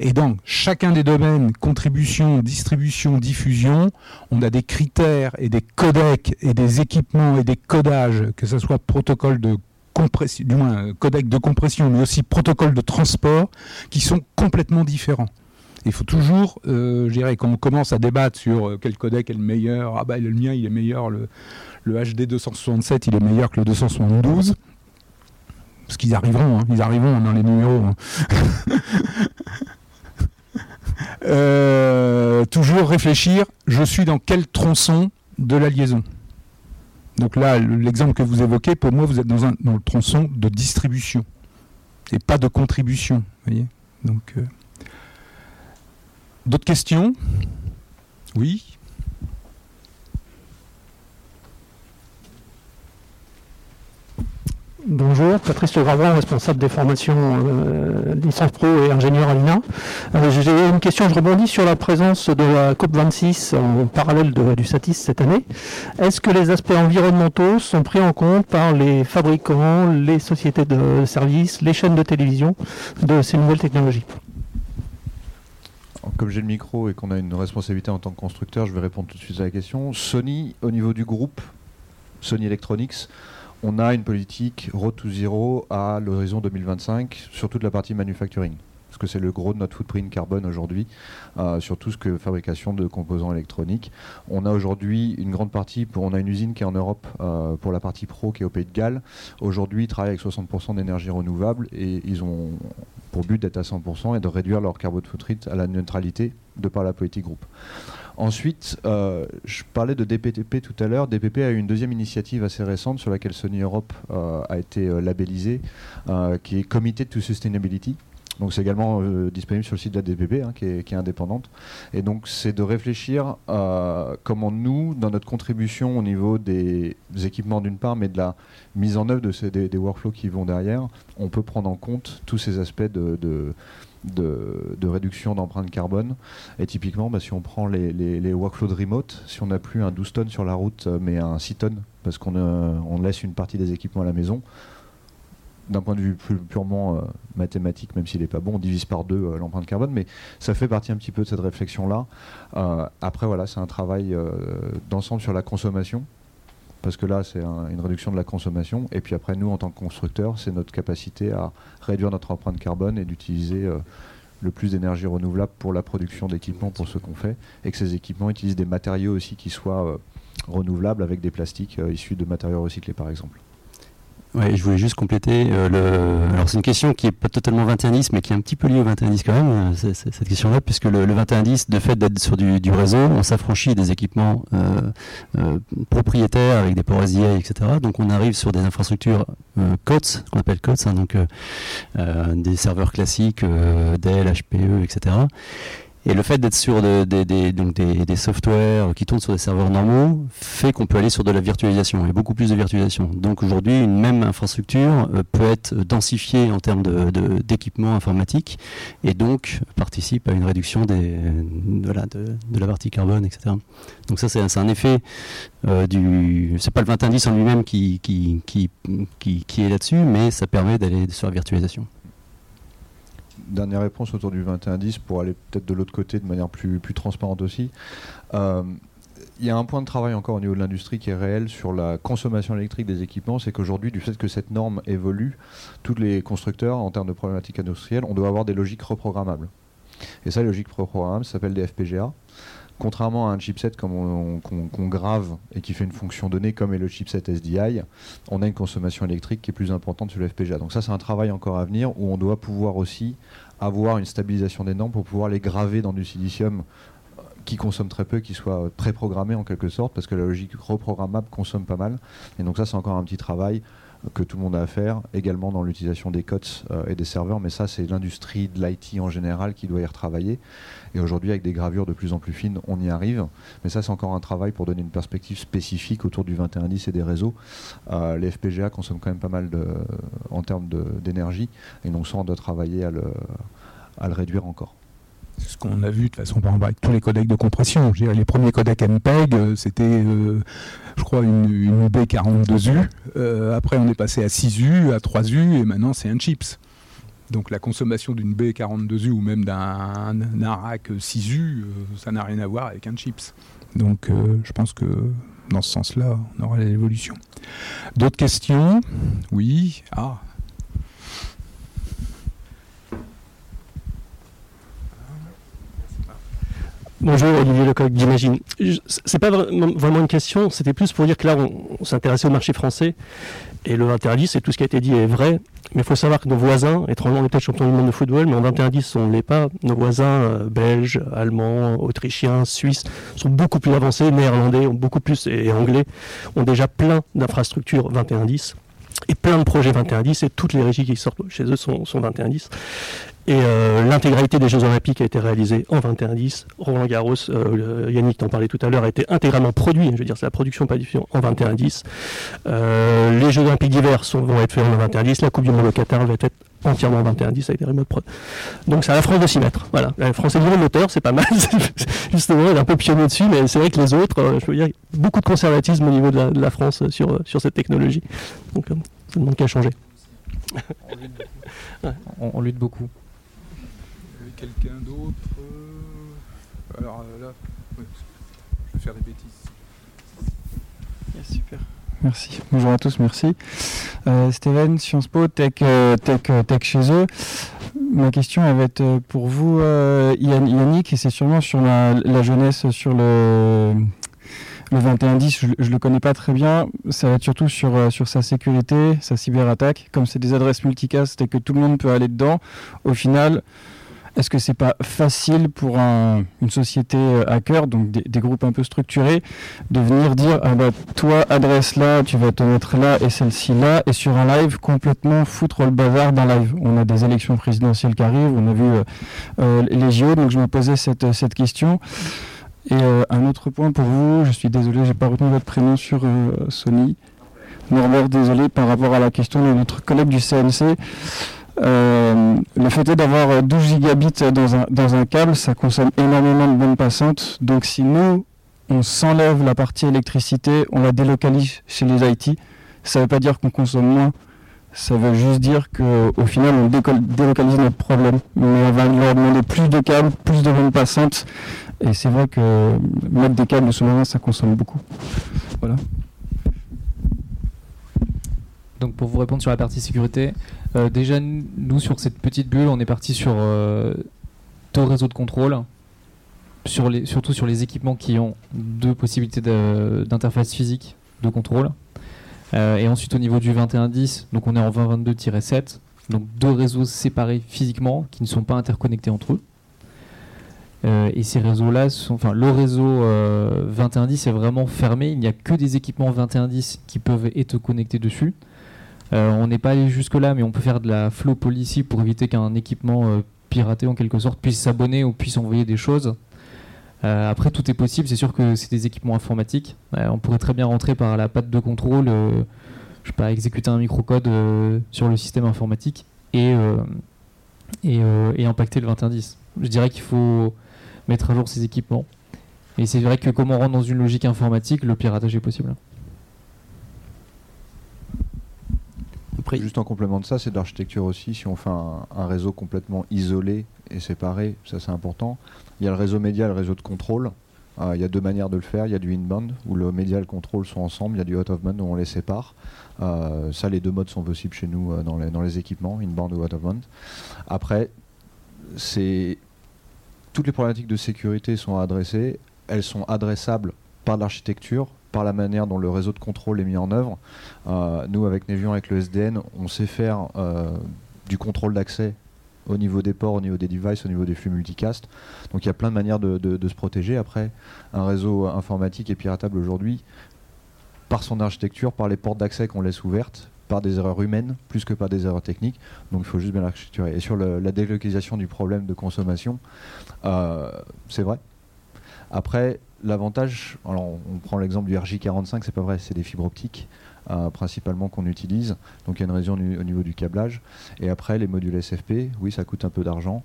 Et dans chacun des domaines, contribution, distribution, diffusion, on a des critères et des codecs et des équipements et des codages, que ce soit protocole de du moins euh, codec de compression, mais aussi protocole de transport, qui sont complètement différents. Il faut toujours, euh, je dirais, quand on commence à débattre sur euh, quel codec est le meilleur, ah bah le mien il est meilleur, le, le HD 267 il est meilleur que le 272, parce qu'ils arriveront, hein, ils arriveront dans les numéros. Hein. toujours réfléchir, je suis dans quel tronçon de la liaison. Donc là, l'exemple que vous évoquez, pour moi, vous êtes dans, un, dans le tronçon de distribution et pas de contribution. Voyez Donc, euh, d'autres questions? Oui. Bonjour, Patrice Gravin, responsable des formations euh, licence pro et ingénieur à l'INA. Euh, j'ai une question, je rebondis sur la présence de la COP26 en parallèle du SATIS cette année. Est-ce que les aspects environnementaux sont pris en compte par les fabricants, les sociétés de services, les chaînes de télévision de ces nouvelles technologies? Comme j'ai le micro et qu'on a une responsabilité en tant que constructeur, je vais répondre tout de suite à la question. Sony, au niveau du groupe, Sony Electronics, on a une politique Road to Zero à l'horizon 2025 sur toute la partie manufacturing. Parce que c'est le gros de notre footprint carbone aujourd'hui, euh, sur tout ce que fabrication de composants électroniques. On a aujourd'hui une grande partie, on a une usine qui est en Europe euh, pour la partie pro qui est au Pays de Galles. Aujourd'hui, ils travaillent avec 60% d'énergie renouvelable et ils ont pour but d'être à 100% et de réduire leur carbone footprint à la neutralité de par la politique groupe. Ensuite, euh, je parlais de DPTP tout à l'heure. DPP a eu une deuxième initiative assez récente sur laquelle Sony Europe euh, a été euh, labellisé, qui est Committed to Sustainability. Donc c'est également disponible sur le site de la DPP, hein, qui, est, indépendante. Et donc c'est de réfléchir comment nous, dans notre contribution au niveau des, équipements d'une part, mais de la mise en œuvre de ces, des, workflows qui vont derrière, on peut prendre en compte tous ces aspects de, réduction d'empreinte carbone. Et typiquement, bah, si on prend les, workflows de remote, si on n'a plus un 12 tonnes sur la route, euh, mais un 6 tonnes, parce qu'on euh, laisse une partie des équipements à la maison, d'un point de vue purement euh, mathématique, même s'il n'est pas bon, on divise par deux l'empreinte carbone, mais ça fait partie un petit peu de cette réflexion-là. après, voilà, c'est un travail d'ensemble sur la consommation parce que là, c'est une réduction de la consommation. Et puis après, nous, en tant que constructeurs, c'est notre capacité à réduire notre empreinte carbone et d'utiliser euh, le plus d'énergie renouvelable pour la production d'équipements, pour ce qu'on fait, et que ces équipements utilisent des matériaux aussi qui soient euh, renouvelables avec des plastiques euh, issus de matériaux recyclés, par exemple. Ouais, je voulais juste compléter. Euh, le... Alors, c'est une question qui est pas totalement 2110, mais qui est un petit peu liée au 2110 quand même, euh, cette question-là, puisque le, le 2110, de fait d'être sur du, réseau, on s'affranchit des équipements euh, propriétaires avec des ports SDI, etc. Donc, on arrive sur des infrastructures COTS, qu'on appelle COTS, hein, donc des serveurs classiques, Dell, HPE, etc. Et le fait d'être sur donc des, des softwares qui tournent sur des serveurs normaux fait qu'on peut aller sur de la virtualisation et beaucoup plus de virtualisation. Donc aujourd'hui, une même infrastructure euh, peut être densifiée en termes d'équipement informatique et donc participe à une réduction de, la partie carbone, etc. Donc ça, c'est un- effet euh, du. C'est pas le 2110 en lui-même qui, qui, qui, qui, qui est là-dessus, mais ça permet d'aller sur la virtualisation. Dernière réponse autour du 2110 pour aller peut-être de l'autre côté de manière plus, transparente aussi. Euh, il y a un point de travail encore au niveau de l'industrie qui est réel sur la consommation électrique des équipements, c'est qu'aujourd'hui, du fait que cette norme évolue, tous les constructeurs, en termes de problématiques industrielles, on doit avoir des logiques reprogrammables. Et ça, les logiques reprogrammables, ça s'appelle des FPGA. Contrairement à un chipset qu'on grave et qui fait une fonction donnée comme est le chipset SDI, on a une consommation électrique qui est plus importante sur le FPGA. Donc ça, c'est un travail encore à venir où on doit pouvoir aussi avoir une stabilisation des normes pour pouvoir les graver dans du silicium euh, qui consomme très peu, qui soit préprogrammé en quelque sorte, parce que la logique reprogrammable consomme pas mal. Et donc ça, c'est encore un petit travail que tout le monde a à faire, également dans l'utilisation des COTS euh, et des serveurs, mais ça, c'est l'industrie de l'IT en général qui doit y retravailler. Et aujourd'hui, avec des gravures de plus en plus fines, on y arrive. Mais ça, c'est encore un travail pour donner une perspective spécifique autour du 2110 et des réseaux. Euh, les FPGA consomment quand même pas mal en termes d'énergie, et donc ça, on doit travailler à le, à le réduire encore. Ce qu'on a vu de toute façon par exemple avec tous les codecs de compression. Je dirais, les premiers codecs MPEG, euh, c'était, euh, je crois, une, une UB42U. Euh, après, on est passé à 6U, à 3U, et maintenant c'est un chips. Donc la consommation d'une B42U ou même d'un rack 6U, euh, ça n'a rien à voir avec un chips. Donc je pense que dans ce sens-là, on aura l'évolution. D'autres questions? Oui. Ah. Bonjour Olivier Lecoq d'Imagine. Je- C'est pas vraiment une question, c'était plus pour dire que là on, s'intéressait au marché français et le 21-10 et tout ce qui a été dit est vrai, mais il faut savoir que nos voisins, étrangement on est peut-être champion du monde de football, mais en 21-10 on ne l'est pas, nos voisins euh, belges, allemands, autrichiens, suisses sont beaucoup plus avancés, néerlandais ont beaucoup plus et, et anglais ont déjà plein d'infrastructures 21-10 et plein de projets 21-10 et toutes les régies qui sortent chez eux sont, sont 21-10. Et euh, l'intégralité des Jeux Olympiques a été réalisée en 21-10. Roland Garros, euh, Yannick t'en parlait tout à l'heure, a été intégralement produit. Je veux dire, c'est la production, pas diffusion, en 21-10. Euh, les Jeux Olympiques d'hiver vont être faits en 21-10. La Coupe du Monde au Qatar va être entièrement en 21-10 avec des remote prod. Donc c'est à la France de s'y mettre. Voilà. La France est le moteur, c'est pas mal. Justement, elle est un peu pionnier dessus, mais c'est vrai que les autres, euh, je veux dire, beaucoup de conservatisme au niveau de la, de la France sur, sur cette technologie. Donc euh, ça ne demande qu'à changer. On, on lutte beaucoup. Quelqu'un d'autre euh, Alors euh, là, je vais faire des bêtises. super. Merci. Bonjour à tous, merci. Euh, Steven, Sciences Po, Tech, euh, tech, tech chez eux. Ma question elle va être pour vous, euh, Yann- Yannick, et c'est sûrement sur la, la jeunesse, sur le, le 2110. Je, je le connais pas très bien. Ça va être surtout sur, sur sa sécurité, sa cyberattaque. Comme c'est des adresses multicast et que tout le monde peut aller dedans, au final, est-ce que c'est pas facile pour un- une société euh, hacker, donc des, groupes un peu structurés, de venir dire ah bah toi adresse là, tu vas te mettre là et celle-ci là, et sur un live complètement foutre le bazar d'un live? On a des élections présidentielles qui arrivent, on a vu euh, euh, les JO, donc je me posais cette, cette question. Et un autre point pour vous, je suis désolé, j'ai pas retenu votre prénom sur Sony. Norbert, désolé par rapport à la question de notre collègue du CNC. Euh, le fait d'avoir euh, 12 gigabits dans un, câble, ça consomme énormément de bandes passantes. Donc si nous, on s'enlève la partie électricité, on la délocalise chez les IT, ça ne veut pas dire qu'on consomme moins. Ça veut juste dire qu'au final, on délocalise notre problème. Mais on va leur demander plus de câbles, plus de bandes passantes. Et c'est vrai que mettre des câbles sous-marins, ça consomme beaucoup. Voilà. Donc pour vous répondre sur la partie sécurité, euh, déjà nous sur cette petite bulle, on est parti sur deux réseaux de contrôle, surtout sur les équipements qui ont deux possibilités d'interface physique de contrôle. Euh, et ensuite au niveau du 2110, donc on est en 2022-7, donc deux réseaux séparés physiquement qui ne sont pas interconnectés entre eux. Euh, et ces réseaux-là sont, enfin, le réseau euh, 2110 est vraiment fermé. Il n'y a que des équipements 2110 qui peuvent être connectés dessus. Euh, on n'est pas allé jusque là, mais on peut faire de la flow policy pour éviter qu'un équipement euh, pirater en quelque sorte, puissent s'abonner ou puissent envoyer des choses. Euh, après, tout est possible. C'est sûr que c'est des équipements informatiques. On pourrait très bien rentrer par la patte de contrôle, je sais pas, exécuter un microcode sur le système informatique et, et, et, impacter le 2110. Je dirais qu'il faut mettre à jour ces équipements. Et c'est vrai que comme on rentre dans une logique informatique, le piratage est possible. Juste en complément de ça, c'est de l'architecture aussi. Si on fait un, réseau complètement isolé et séparé, ça c'est important. Il y a le réseau média le réseau de contrôle. Euh, il y a deux manières de le faire. Il y a du inbound où le média et le contrôle sont ensemble. Il y a du out of band où on les sépare. Euh, ça, les deux modes sont possibles chez nous euh, dans, les, équipements, inbound ou out of band. Après, toutes les problématiques de sécurité sont adressées. Elles sont adressables par l'architecture, par la manière dont le réseau de contrôle est mis en œuvre. Euh, nous, avec Nevion, avec le SDN, on sait faire euh, du contrôle d'accès au niveau des ports, au niveau des devices, au niveau des flux multicast. Donc il y a plein de manières de, se protéger. Après, un réseau informatique est piratable aujourd'hui par son architecture, par les portes d'accès qu'on laisse ouvertes, par des erreurs humaines plus que par des erreurs techniques. Donc il faut juste bien l'architecturer. Et sur la délocalisation du problème de consommation, euh, c'est vrai. Après, l'avantage, alors on prend l'exemple du RJ45, c'est pas vrai, c'est des fibres optiques euh, principalement qu'on utilise. Donc il y a une raison au niveau du câblage. Et après, les modules SFP, oui, ça coûte un peu d'argent.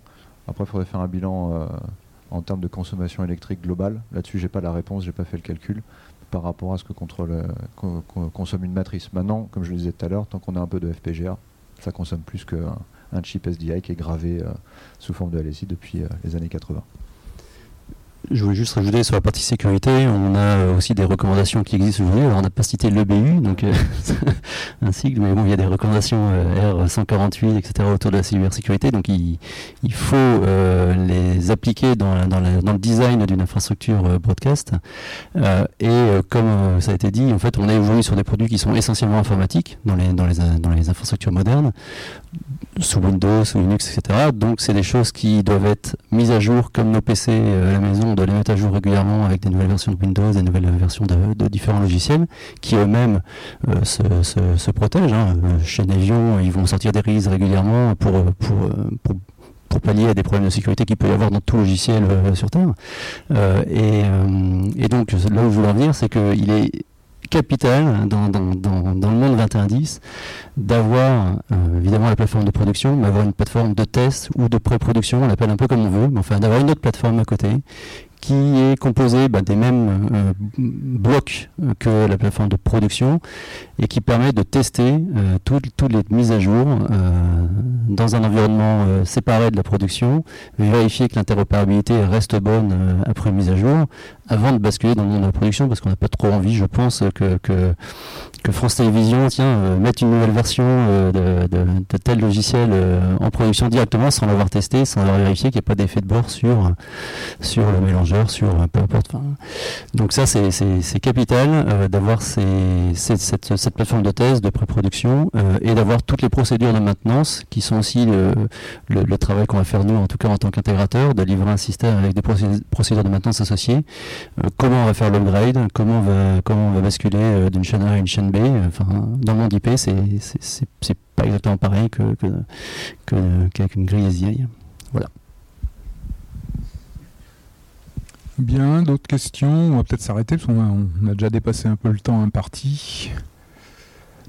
Après, il faudrait faire un bilan euh, en termes de consommation électrique globale. Là-dessus, j'ai pas la réponse, j'ai pas fait le calcul par rapport à ce que euh, consomme une matrice. Maintenant, comme je le disais tout à l'heure, tant qu'on a un peu de FPGA, ça consomme plus qu'un un chip SDI qui est gravé sous forme de LSI depuis les années 80. Je voulais juste rajouter sur la partie sécurité, on a euh, aussi des recommandations qui existent aujourd'hui. Alors on n'a pas cité l'EBU, donc euh, un sigle, mais bon, il y a des recommandations euh, R148, etc. autour de la cybersécurité. Donc il, faut les appliquer dans, le design d'une infrastructure broadcast. et comme ça a été dit, en fait, on est aujourd'hui sur des produits qui sont essentiellement informatiques dans les infrastructures modernes, sous Windows, sous Linux, etc. Donc c'est des choses qui doivent être mises à jour comme nos PC à la maison on doit les mettre à jour régulièrement avec des nouvelles versions de Windows, des nouvelles versions de, différents logiciels qui eux-mêmes euh, se, protègent. Hein. Euh, chez Nevion, ils vont sortir des releases régulièrement pour, euh, pour, pour pallier à des problèmes de sécurité qu'il peut y avoir dans tout logiciel sur Terre. et, donc là où je voulais en venir, c'est qu'il est capital dans, dans, dans, le monde 2110 d'avoir évidemment la plateforme de production, mais avoir une plateforme de test ou de pré-production, on l'appelle un peu comme on veut, mais enfin d'avoir une autre plateforme à côté qui est composé bah, des mêmes euh, blocs euh, que la plateforme de production et qui permet de tester euh, toutes, les mises à jour dans un environnement séparé de la production, vérifier que l'interopérabilité reste bonne après mise à jour, avant de basculer dans le monde de la production, parce qu'on n'a pas trop envie, je pense, que, France Télévisions tiens, mette une nouvelle version de, tel logiciel en production directement sans l'avoir testé, sans avoir vérifié qu'il n'y a pas d'effet de bord sur, sur le sur peu importe. donc ça, c'est capital d'avoir cette, cette, plateforme de test, de pré-production, et d'avoir toutes les procédures de maintenance, qui sont aussi le, travail qu'on va faire nous, en tout cas en tant qu'intégrateur, de livrer un système avec des procédures de maintenance associées euh, comment on va faire l'upgrade, comment on va, comment on va basculer euh, d'une chaîne A à une chaîne B. Enfin, dans le monde IP, c'est, c'est, pas exactement pareil que, qu'avec une grille SDI. Voilà. Bien, d'autres questions On va peut-être s'arrêter parce qu'on a, déjà dépassé un peu le temps imparti.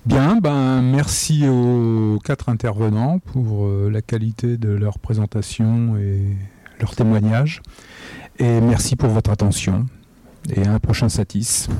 Bien, ben merci aux quatre intervenants pour euh, la qualité de leur présentation et leur témoignage. Et merci pour votre attention. Et à un prochain Satis.